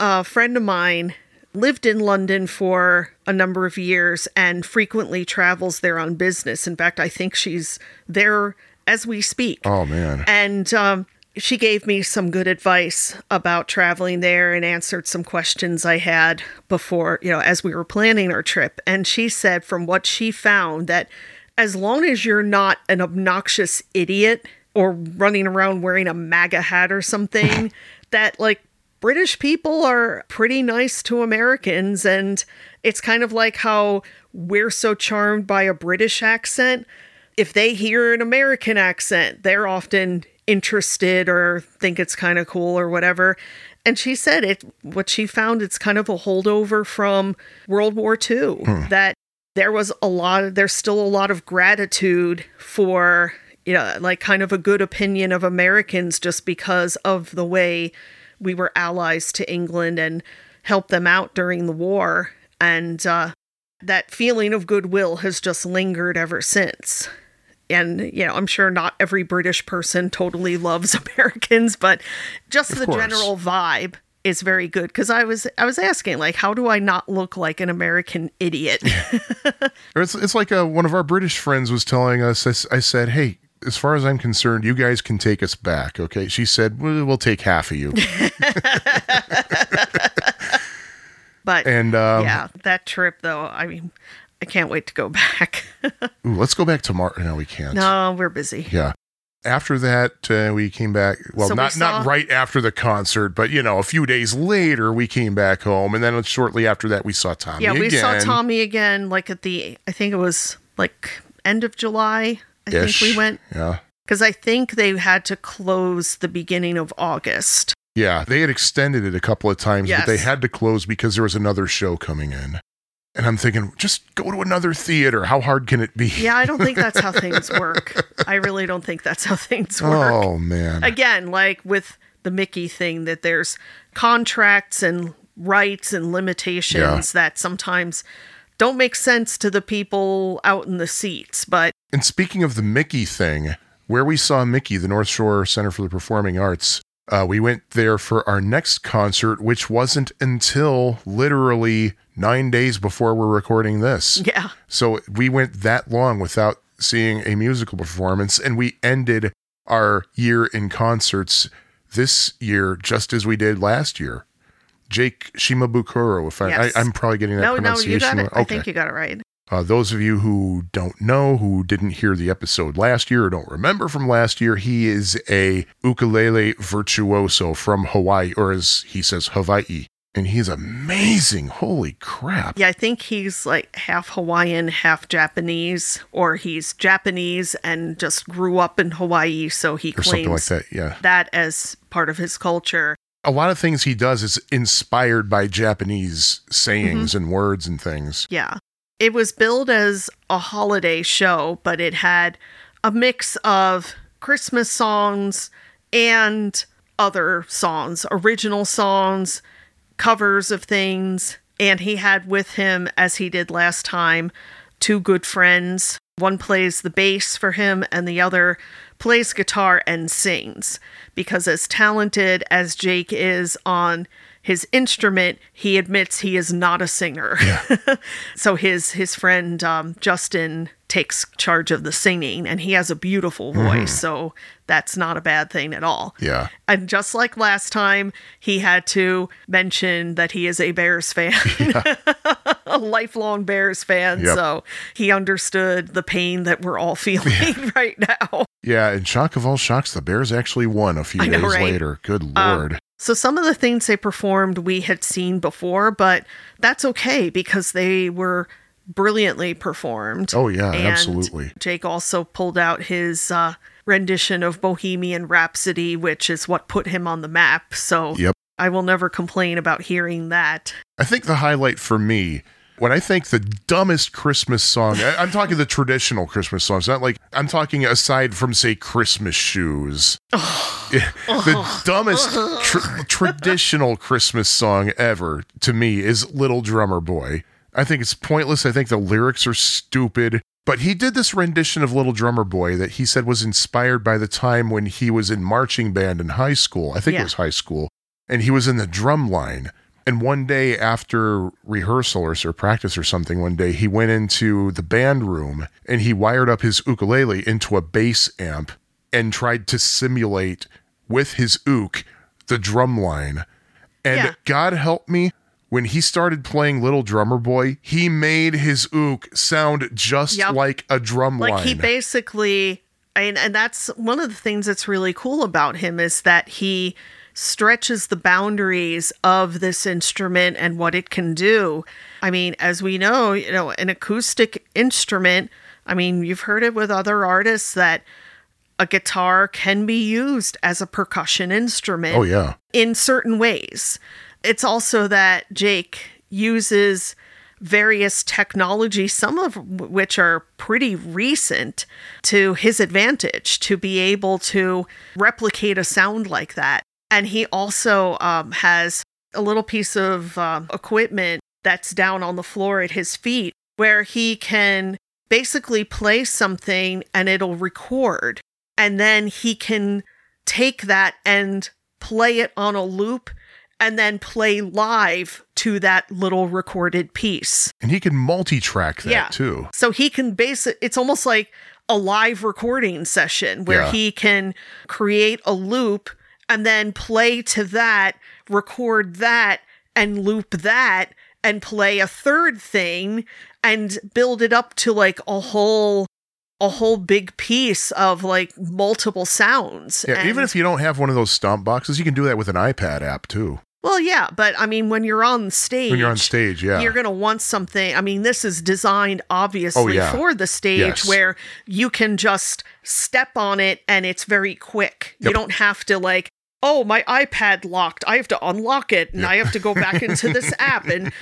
Speaker 2: a friend of mine lived in London for a number of years and frequently travels there on business. In fact, I think she's there as we speak.
Speaker 1: Oh man,
Speaker 2: And um, she gave me some good advice about traveling there and answered some questions I had before, you know, as we were planning our trip. And she said, from what she found, that as long as you're not an obnoxious idiot or running around wearing a MAGA hat or something, that like British people are pretty nice to Americans. And it's kind of like how we're so charmed by a British accent if they hear an American accent, they're often interested or think it's kind of cool or whatever. And she said it what she found it's kind of a holdover from World War II that there was a lot of there's still a lot of gratitude for you know like kind of a good opinion of Americans just because of the way we were allies to England and helped them out during the war. And uh, that feeling of goodwill has just lingered ever since and you know i'm sure not every british person totally loves americans but just the
Speaker 1: course.
Speaker 2: general vibe is very good because i was i was asking like how do i not look like an american idiot
Speaker 1: It's, it's like uh one of our British friends was telling us. I said, "Hey, as far as I'm concerned, you guys can take us back." Okay, she said, "We'll, we'll take half of you."
Speaker 2: but
Speaker 1: And um,
Speaker 2: yeah that trip though i mean i can't wait to go back
Speaker 1: ooh, let's go back tomorrow. No, we can't.
Speaker 2: no we're busy
Speaker 1: Yeah. After that, uh, we came back. Well,
Speaker 2: So we
Speaker 1: not
Speaker 2: saw-
Speaker 1: not right after the concert, but you know, a few days later, we came back home, and then shortly after that, we saw Tommy.
Speaker 2: yeah we saw tommy again like at the i think it was like end of july i think we went
Speaker 1: Yeah,
Speaker 2: because i think they had to close the beginning of august
Speaker 1: yeah. They had extended it a couple of times, but they had to close because there was another show coming in. And I'm thinking, just go to another theater. How hard can it be?
Speaker 2: Yeah, I don't think that's how things work. I really don't think that's how things work.
Speaker 1: Oh man.
Speaker 2: Again, like with the Mickey thing, that there's contracts and rights and limitations that sometimes don't make sense to the people out in the seats. But
Speaker 1: And speaking of the Mickey thing, where we saw Mickey, the North Shore Center for the Performing Arts, uh, we went there for our next concert, which wasn't until literally nine days before we're recording this.
Speaker 2: yeah,
Speaker 1: So we went that long without seeing a musical performance, and we ended our year in concerts this year just as we did last year. Jake Shimabukuro, if I,
Speaker 2: Yes.
Speaker 1: I I'm probably getting that
Speaker 2: no, no,
Speaker 1: pronunciation
Speaker 2: you got it.
Speaker 1: wrong.
Speaker 2: I think you got it right.
Speaker 1: Uh, those of you who don't know, who didn't hear the episode last year or don't remember from last year, he is a ukulele virtuoso from Hawaii, or as he says, Hawaii. And he's amazing. Holy crap.
Speaker 2: Yeah, I think he's like half Hawaiian, half Japanese, or he's Japanese and just grew up in Hawaii, so he
Speaker 1: Or something like
Speaker 2: claims
Speaker 1: that. Yeah.
Speaker 2: that as part of his culture.
Speaker 1: A lot of things he does is inspired by Japanese sayings
Speaker 2: Mm-hmm.
Speaker 1: and words and things.
Speaker 2: Yeah. It was billed as a holiday show, but it had a mix of Christmas songs and other songs, original songs, covers of things. And he had with him, as he did last time, two good friends. One plays the bass for him, and the other plays guitar and sings. Because, as talented as Jake is on his instrument, he admits he is not a singer. so his his friend um, Justin takes charge of the singing, and he has a beautiful voice. So that's not a bad thing at all.
Speaker 1: Yeah.
Speaker 2: And just like last time, he had to mention that he is a Bears fan, a lifelong Bears fan.
Speaker 1: Yep.
Speaker 2: So he understood the pain that we're all feeling right now.
Speaker 1: Yeah. And shock of all shocks, the Bears actually won a few
Speaker 2: know,
Speaker 1: days
Speaker 2: right?
Speaker 1: later. Good
Speaker 2: Um,
Speaker 1: Lord.
Speaker 2: So some of the things they performed we had seen before, but that's okay because they were brilliantly performed.
Speaker 1: oh, yeah.
Speaker 2: And
Speaker 1: Absolutely.
Speaker 2: Jake also pulled out his uh, rendition of Bohemian Rhapsody, which is what put him on the map. So
Speaker 1: Yep.
Speaker 2: I will never complain about hearing that.
Speaker 1: I think the highlight for me, when I think the dumbest Christmas song, I, I'm talking the traditional Christmas songs, not like I'm talking aside from, say, Christmas shoes. Yeah, the dumbest tr- traditional Christmas song ever to me is Little Drummer Boy. I think it's pointless. I think the lyrics are stupid. But he did this rendition of Little Drummer Boy that he said was inspired by the time when he was in marching band in high school. I think
Speaker 2: Yeah.
Speaker 1: it was high school. And he was in the drum line. And one day after rehearsal or, or practice or something, one day he went into the band room and he wired up his ukulele into a bass amp and tried to simulate with his ook the drum line. And
Speaker 2: Yeah.
Speaker 1: God help me, when he started playing Little Drummer Boy, he made his ook sound just
Speaker 2: Yep.
Speaker 1: like a drum
Speaker 2: Like
Speaker 1: line.
Speaker 2: he basically and and that's one of the things that's really cool about him is that he stretches the boundaries of this instrument and what it can do. I mean, as we know, you know, an acoustic instrument, I mean, you've heard it with other artists that a guitar can be used as a percussion instrument
Speaker 1: Oh, yeah.
Speaker 2: in certain ways. It's also that Jake uses various technology, some of which are pretty recent, to his advantage to be able to replicate a sound like that. And he also um, has a little piece of um, equipment that's down on the floor at his feet where he can basically play something and it'll record. And then he can take that and play it on a loop and then play live to that little recorded piece.
Speaker 1: And he can multi track that
Speaker 2: Yeah.
Speaker 1: too.
Speaker 2: So he can base it, it's almost like a live recording session where
Speaker 1: Yeah.
Speaker 2: he can create a loop and then play to that, record that, and loop that, and play a third thing and build it up to like a whole a whole big piece of like multiple sounds.
Speaker 1: Yeah, even if you don't have one of those stomp boxes, you can do that with an iPad app too.
Speaker 2: Well, yeah, but I mean when you're on stage
Speaker 1: When you're on stage, yeah.
Speaker 2: you're going to want something. I mean, this is designed obviously
Speaker 1: Oh, yeah.
Speaker 2: for the stage
Speaker 1: Yes.
Speaker 2: where you can just step on it and it's very quick. You don't have to like, oh, my iPad locked. I have to unlock it and I have to go back into this app and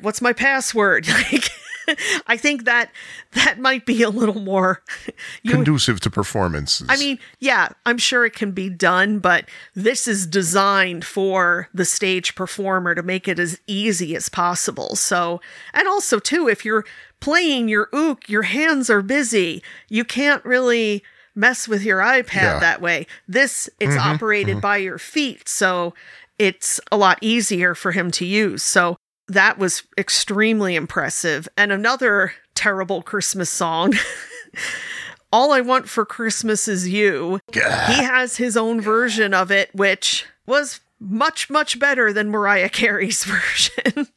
Speaker 2: what's my password? Like I think that that might be a little more
Speaker 1: Conducive to performances.
Speaker 2: I mean, yeah, I'm sure it can be done, but this is designed for the stage performer to make it as easy as possible. So, and also, too, if you're playing your ook, your hands are busy. You can't really mess with your iPad
Speaker 1: Yeah. Mm-hmm,
Speaker 2: that way. This, it's operated by your feet. So, it's a lot easier for him to use. So, that was extremely impressive. And another terrible Christmas song. All I Want for Christmas Is You. He has his own version of it, which was much, much better than Mariah Carey's version.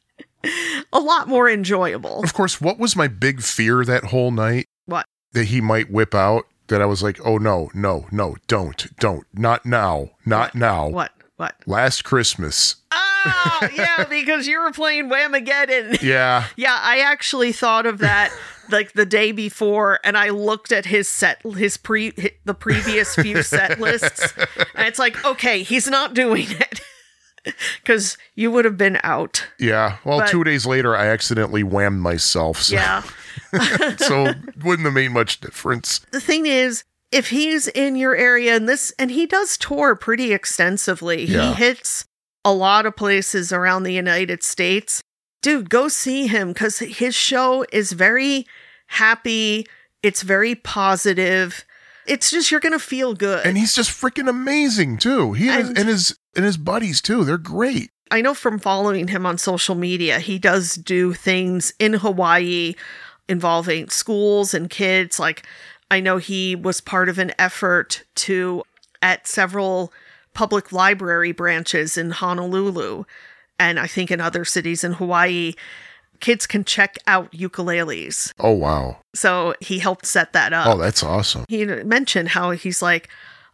Speaker 2: a lot more enjoyable.
Speaker 1: of course, what was my big fear that whole night?
Speaker 2: What?
Speaker 1: That he might whip out. That I was like, oh no, no, no, don't, don't, not now, not now.
Speaker 2: What? What?
Speaker 1: Last Christmas.
Speaker 2: Ah, yeah, because you were playing Whamageddon.
Speaker 1: Yeah.
Speaker 2: Yeah, I actually thought of that like the day before, and I looked at his set, his pre, the previous few set lists, and it's like, okay, he's not doing it because you would have been out.
Speaker 1: Yeah. Well,
Speaker 2: But-
Speaker 1: two days later, I accidentally whammed myself. So,
Speaker 2: Yeah.
Speaker 1: so wouldn't have made much difference.
Speaker 2: the thing is, if he's in your area and this, and he does tour pretty extensively,
Speaker 1: Yeah.
Speaker 2: he hits a lot of places around the United States. Dude, go see him because his show is very happy. It's very positive. It's just you're gonna feel good.
Speaker 1: And he's just freaking amazing too. He and,
Speaker 2: And-
Speaker 1: and his and his buddies too. They're great.
Speaker 2: I know from following him on social media, he does do things in Hawaii involving schools and kids. Like, I know he was part of an effort to, at several public library branches in Honolulu, and I think in other cities in Hawaii, kids can check out ukuleles.
Speaker 1: Oh wow.
Speaker 2: So he helped set that up
Speaker 1: Oh, that's awesome.
Speaker 2: he mentioned how he's like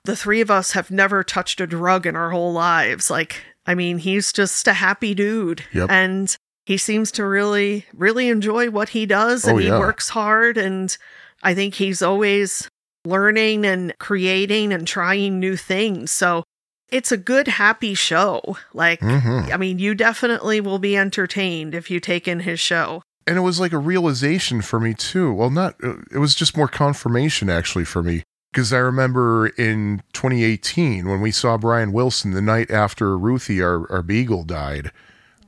Speaker 2: the three of us have never touched a drug in our whole lives like i mean he's just a happy dude
Speaker 1: Yep.
Speaker 2: and he seems to really really enjoy what he does oh, and
Speaker 1: Oh,
Speaker 2: he works hard and i think he's always learning and creating and trying new things so it's a good happy show like
Speaker 1: hmm
Speaker 2: i mean you definitely will be entertained if you take in his show
Speaker 1: And it was like a realization for me too. Well, not it was just more confirmation actually for me because I remember in 2018 when we saw Brian Wilson the night after Ruthie, our, our beagle, died.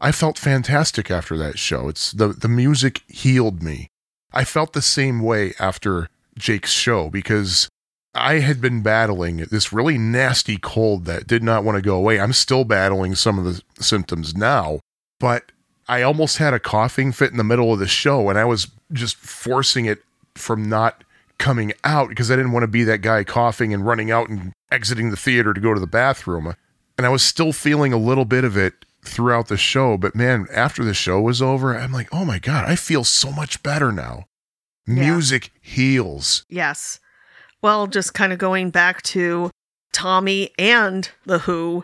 Speaker 1: I felt fantastic after that show. It's the the music healed me. I felt the same way after Jake's show because I had been battling this really nasty cold that did not want to go away. I'm still battling some of the symptoms now, but I almost had a coughing fit in the middle of the show and I was just forcing it from not coming out because I didn't want to be that guy coughing and running out and exiting the theater to go to the bathroom. And I was still feeling a little bit of it throughout the show, but man, after the show was over, I'm like, "Oh my god, I feel so much better now." Music heals.
Speaker 2: Yes. Well, just kind of going back to Tommy and The Who,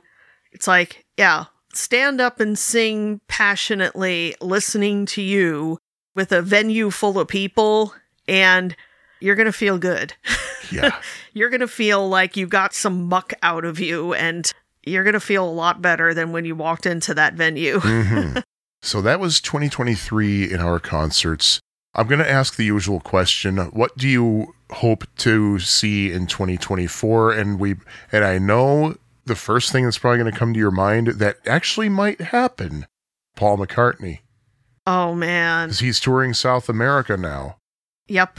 Speaker 2: it's like, yeah, stand up and sing passionately, listening to you with a venue full of people, and you're going to feel good.
Speaker 1: Yeah.
Speaker 2: you're going to feel like you got some muck out of you and you're going to feel a lot better than when you walked into that venue.
Speaker 1: hmm So that was 2023 in our concerts. I'm going to ask the usual question. What do you hope to see in 2024? And we and I know the first thing that's probably going to come to your mind that actually might happen. Paul McCartney,
Speaker 2: oh, man.
Speaker 1: because he's touring South America now.
Speaker 2: Yep.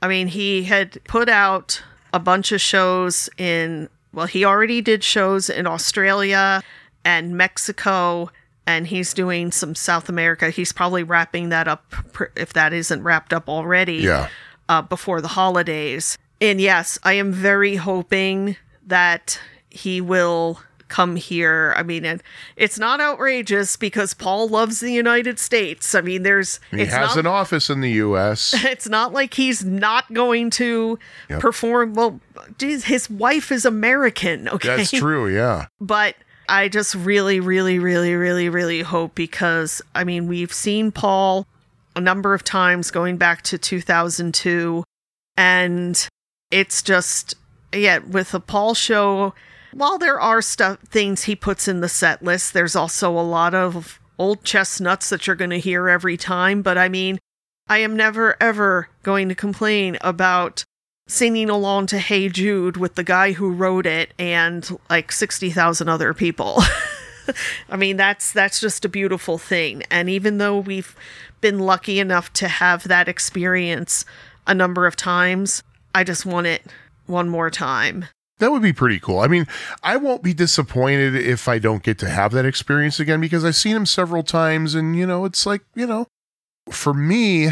Speaker 2: I mean, he had put out a bunch of shows in, well, he already did shows in Australia and Mexico, and he's doing some South America. He's probably wrapping that up if that isn't wrapped up already
Speaker 1: Yeah.
Speaker 2: uh, before the holidays. And yes, I am very hoping that he will come here. I mean, it, it's not outrageous because Paul loves the United States. I mean, there's
Speaker 1: He has
Speaker 2: not
Speaker 1: an office in the U.S.
Speaker 2: it's not like he's not going to
Speaker 1: Yep.
Speaker 2: perform. Well, geez, his wife is American, okay?
Speaker 1: That's true. Yeah.
Speaker 2: But I just really, really, really, really, really hope because, I mean, we've seen Paul a number of times going back to 2002, and it's just, yeah, with the Paul show, while there are stuff, things he puts in the set list, there's also a lot of old chestnuts that you're going to hear every time. But I mean, I am never, ever going to complain about singing along to Hey Jude with the guy who wrote it and like 60,000 other people. I mean, that's that's just a beautiful thing. And even though we've been lucky enough to have that experience a number of times, I just want it one more time.
Speaker 1: That would be pretty cool. I mean, I won't be disappointed if I don't get to have that experience again because I've seen him several times and, you know, it's like, you know, for me,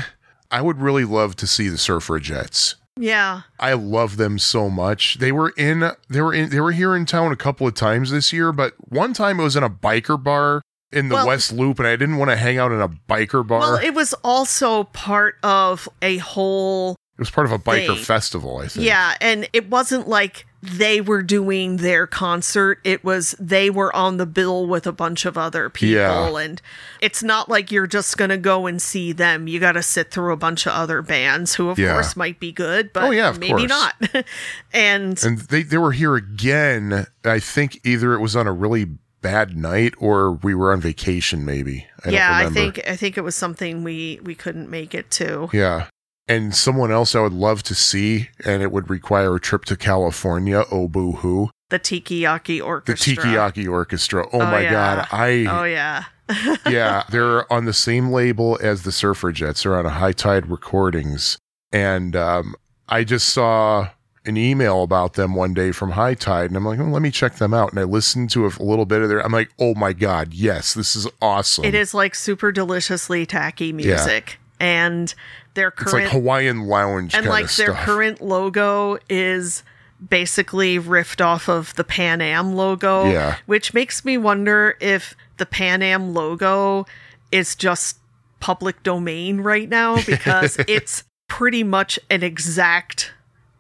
Speaker 1: I would really love to see the Surfrajettes.
Speaker 2: Yeah.
Speaker 1: I love them so much. They were in they were in they were here in town a couple of times this year, but one time it was in a biker bar in the
Speaker 2: Well-
Speaker 1: West Loop and I didn't want to hang out in a biker bar.
Speaker 2: Well,
Speaker 1: it,
Speaker 2: was also part of a whole It
Speaker 1: was part of a biker
Speaker 2: thing.
Speaker 1: festival, I think.
Speaker 2: Yeah, and it wasn't like they were doing their concert. It was they were on the bill with a bunch of other people
Speaker 1: Yeah.
Speaker 2: and it's not like you're just going to go and see them. You got to sit through a bunch of other bands who of
Speaker 1: Yeah.
Speaker 2: course might be good, but
Speaker 1: Oh, yeah,
Speaker 2: maybe
Speaker 1: course.
Speaker 2: not. and
Speaker 1: And they, they were here again. I think either it was on a really bad night or we were on vacation maybe. I
Speaker 2: yeah, I think I think it was something we we couldn't make it to.
Speaker 1: Yeah. And someone else I would love to see, and it would require a trip to California. Oh, boo hoo.
Speaker 2: The Tikiyaki Orchestra. The.
Speaker 1: Tikiyaki Orchestra. Oh,
Speaker 2: Oh,
Speaker 1: my
Speaker 2: yeah.
Speaker 1: God. I,
Speaker 2: Oh yeah.
Speaker 1: yeah, they're on the same label as the Surfrajettes. They're on a Hi-Tide Recordings. And um, I just saw an email about them one day from High Tide, and I'm like, oh, let me check them out. And I listened to a little bit of their. I'm like, oh my God, yes, this is awesome.
Speaker 2: It is like super deliciously tacky music. And their current It's
Speaker 1: like Hawaiian lounge
Speaker 2: and like their
Speaker 1: stuff.
Speaker 2: current logo is basically riffed off of the Pan Am logo,
Speaker 1: Yeah.
Speaker 2: which makes me wonder if the Pan Am logo is just public domain right now because it's pretty much an exact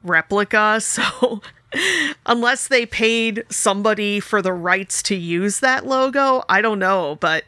Speaker 2: replica. So unless they paid somebody for the rights to use that logo, I don't know, but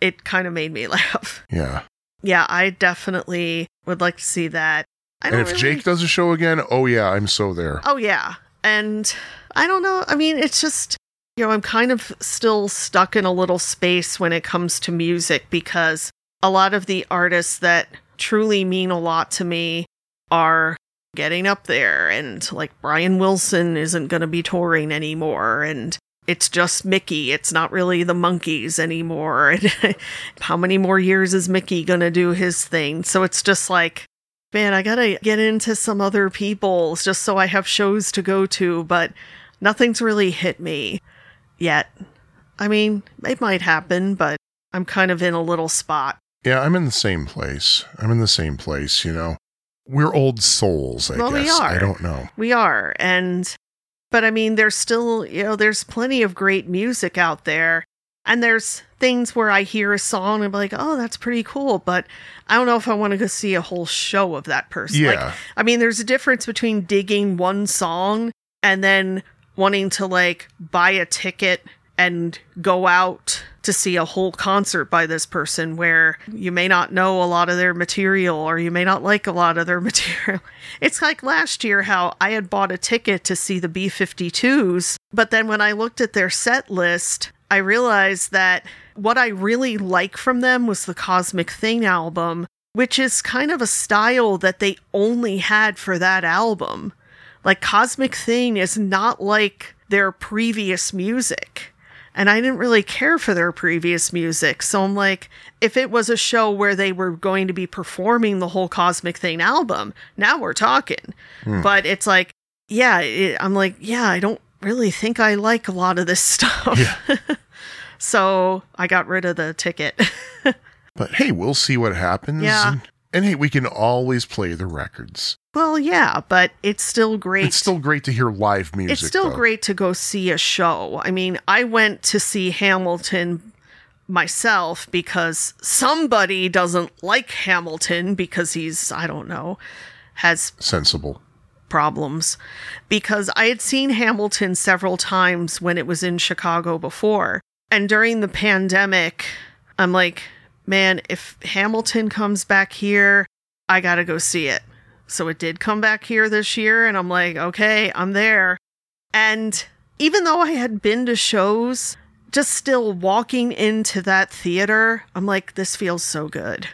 Speaker 2: it kind of made me laugh.
Speaker 1: yeah.
Speaker 2: Yeah, I definitely would like to see that. I
Speaker 1: And if
Speaker 2: really-
Speaker 1: Jake does a show again, oh yeah, I'm so there.
Speaker 2: Oh yeah. And I don't know. I mean, it's just you know, I'm kind of still stuck in a little space when it comes to music because a lot of the artists that truly mean a lot to me are getting up there and like Brian Wilson isn't going to be touring anymore and it's just Mickey. It's not really the Monkees anymore. And how many more years is Mickey going to do his thing? So it's just like man, I gotta get into some other people just so I have shows to go to, but nothing's really hit me yet. I mean, it might happen, but I'm kind of in a little spot.
Speaker 1: Yeah, I'm in the same place. I'm in the same place, you know. We're old souls, I
Speaker 2: Well, we are.
Speaker 1: I don't know.
Speaker 2: We are, and but I mean, there's still, you know, there's plenty of great music out there, and there's things where I hear a song and I'm like, oh, that's pretty cool, but I don't know if I want to go see a whole show of that person. Like,
Speaker 1: Yeah.
Speaker 2: I mean, there's a difference between digging one song and then wanting to like buy a ticket and go out to see a whole concert by this person where you may not know a lot of their material or you may not like a lot of their material. It's like last year how I had bought a ticket to see the B 52s, but then when I looked at their set list, I realized that what I really like from them was the Cosmic Thing album, which is kind of a style that they only had for that album. Like, Cosmic Thing is not like their previous music and I didn't really care for their previous music. So I'm like, if it was a show where they were going to be performing the whole Cosmic Thing album, now we're talking. Hmm. But it's like, yeah, it, I'm like, yeah, I don't really think I like a lot of this stuff. Yeah. so I got rid of the ticket.
Speaker 1: but hey, we'll see what happens.
Speaker 2: Yeah.
Speaker 1: And, and hey, we can always play the records.
Speaker 2: Well, yeah, but it's still great.
Speaker 1: It's still great to hear live music.
Speaker 2: It's still
Speaker 1: though.
Speaker 2: great to go see a show. I mean, I went to see Hamilton myself because somebody doesn't like Hamilton because he's, I don't know, has
Speaker 1: sensible
Speaker 2: problems. Because I had seen Hamilton several times when it was in Chicago before. And during the pandemic, I'm like, man, if Hamilton comes back here, I got to go see it. So it did come back here this year, and I'm like, okay, I'm there. And even though I had been to shows, just still walking into that theater, I'm like, this feels so good.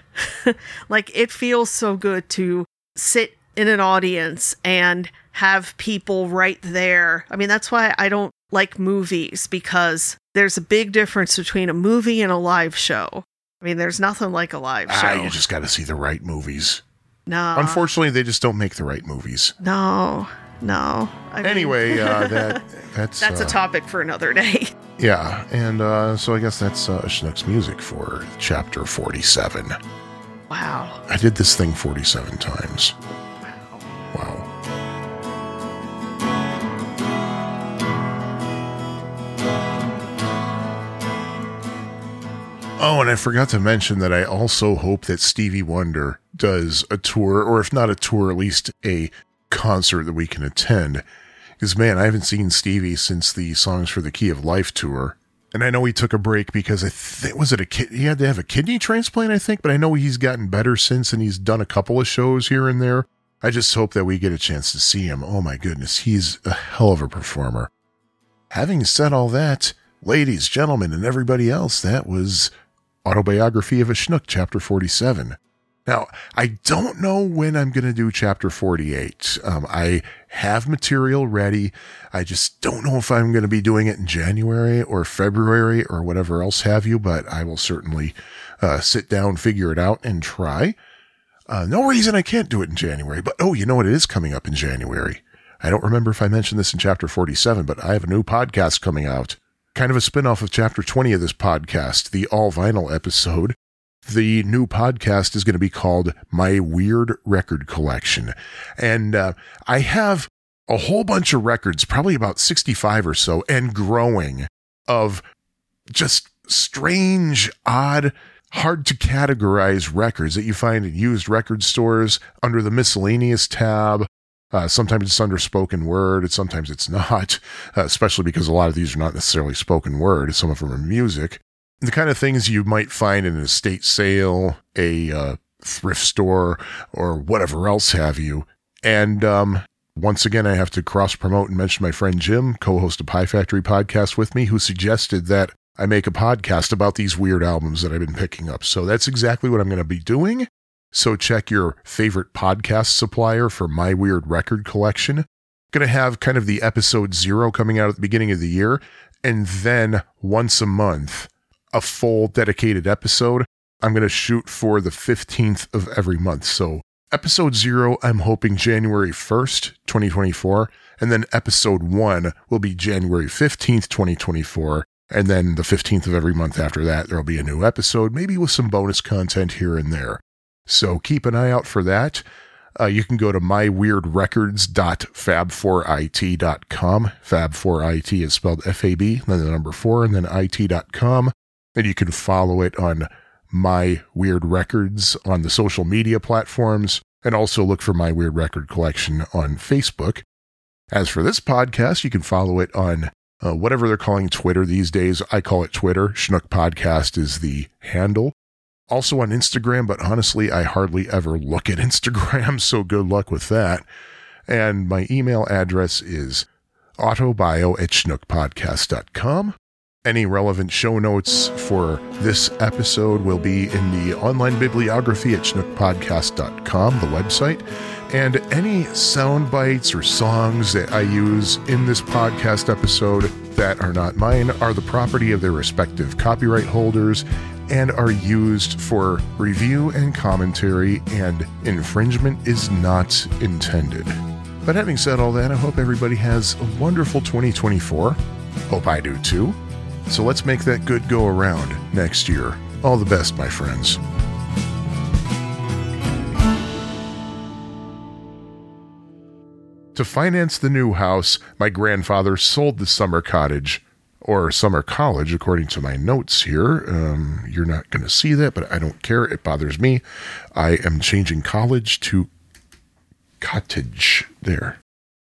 Speaker 2: like, it feels so good to sit in an audience and have people right there. I mean, that's why I don't like movies because there's a big difference between a movie and a live show. I mean, there's nothing like a live ah, show.
Speaker 1: Ah, you just got to see the right movies.
Speaker 2: No.
Speaker 1: Unfortunately, they just don't make the right movies.
Speaker 2: No, no.
Speaker 1: I mean, anyway, uh, that that's
Speaker 2: that's uh, a topic for another day.
Speaker 1: Yeah, and uh, so I guess that's uh, Schnook's music for chapter forty-seven.
Speaker 2: Wow.
Speaker 1: I did this thing forty-seven times.
Speaker 2: Wow.
Speaker 1: Wow. Oh, and I forgot to mention that I also hope that Stevie Wonder does a tour, or if not a tour, at least a concert that we can attend. Because, man, I haven't seen Stevie since the Songs for the Key of Life tour. And I know he took a break because I think, was it a kid? He had to have a kidney transplant, I think, but I know he's gotten better since and he's done a couple of shows here and there. I just hope that we get a chance to see him. Oh my goodness, he's a hell of a performer. Having said all that, ladies, gentlemen, and everybody else, that was Autobiography of a Schnook, Chapter 47. Now, I don't know when I'm going to do Chapter 48. Um, I have material ready. I just don't know if I'm going to be doing it in January or February or whatever else have you, but I will certainly uh, sit down, figure it out, and try. Uh, no reason I can't do it in January, but oh, you know what? It is coming up in January. I don't remember if I mentioned this in Chapter 47, but I have a new podcast coming out kind of a spinoff of chapter 20 of this podcast, the all vinyl episode. The new podcast is going to be called My Weird Record Collection. And uh, I have a whole bunch of records, probably about 65 or so, and growing, of just strange, odd, hard to categorize records that you find in used record stores under the miscellaneous tab uh, sometimes it's under spoken word, and sometimes it's not, uh, especially because a lot of these are not necessarily spoken word. Some of them are music. The kind of things you might find in an estate sale, a uh, thrift store, or whatever else have you. And um, once again, I have to cross promote and mention my friend Jim, co host of Pie Factory podcast with me, who suggested that I make a podcast about these weird albums that I've been picking up. So that's exactly what I'm going to be doing. So check your favorite podcast supplier for my weird record collection. Going to have kind of the episode zero coming out at the beginning of the year, and then once a month, a full dedicated episode. I'm going to shoot for the 15th of every month. So episode zero, I'm hoping January 1st, 2024. And then episode one will be January 15th, 2024. And then the 15th of every month after that, there'll be a new episode, maybe with some bonus content here and there. So keep an eye out for that. Uh, you can go to myweirdrecords.fab4it.com. Fab4it is spelled F A B, then the number four, and then it.com. And you can follow it on My Weird Records on the social media platforms, and also look for My Weird Record Collection on Facebook. As for this podcast, you can follow it on uh, whatever they're calling Twitter these days. I call it Twitter. Schnook Podcast is the handle. Also on Instagram, but honestly, I hardly ever look at Instagram, so good luck with that. And my email address is autobio at schnookpodcast.com. Any relevant show notes for this episode will be in the online bibliography at schnookpodcast.com, the website. And any sound bites or songs that I use in this podcast episode that are not mine are the property of their respective copyright holders and are used for review and commentary, and infringement is not intended. But having said all that, I hope everybody has a wonderful 2024. Hope I do too. So let's make that good go around next year. All the best, my friends. To finance the new house, my grandfather sold the summer cottage, or summer college, according to my notes here. Um, you're not going to see that, but I don't care. It bothers me. I am changing college to cottage. There.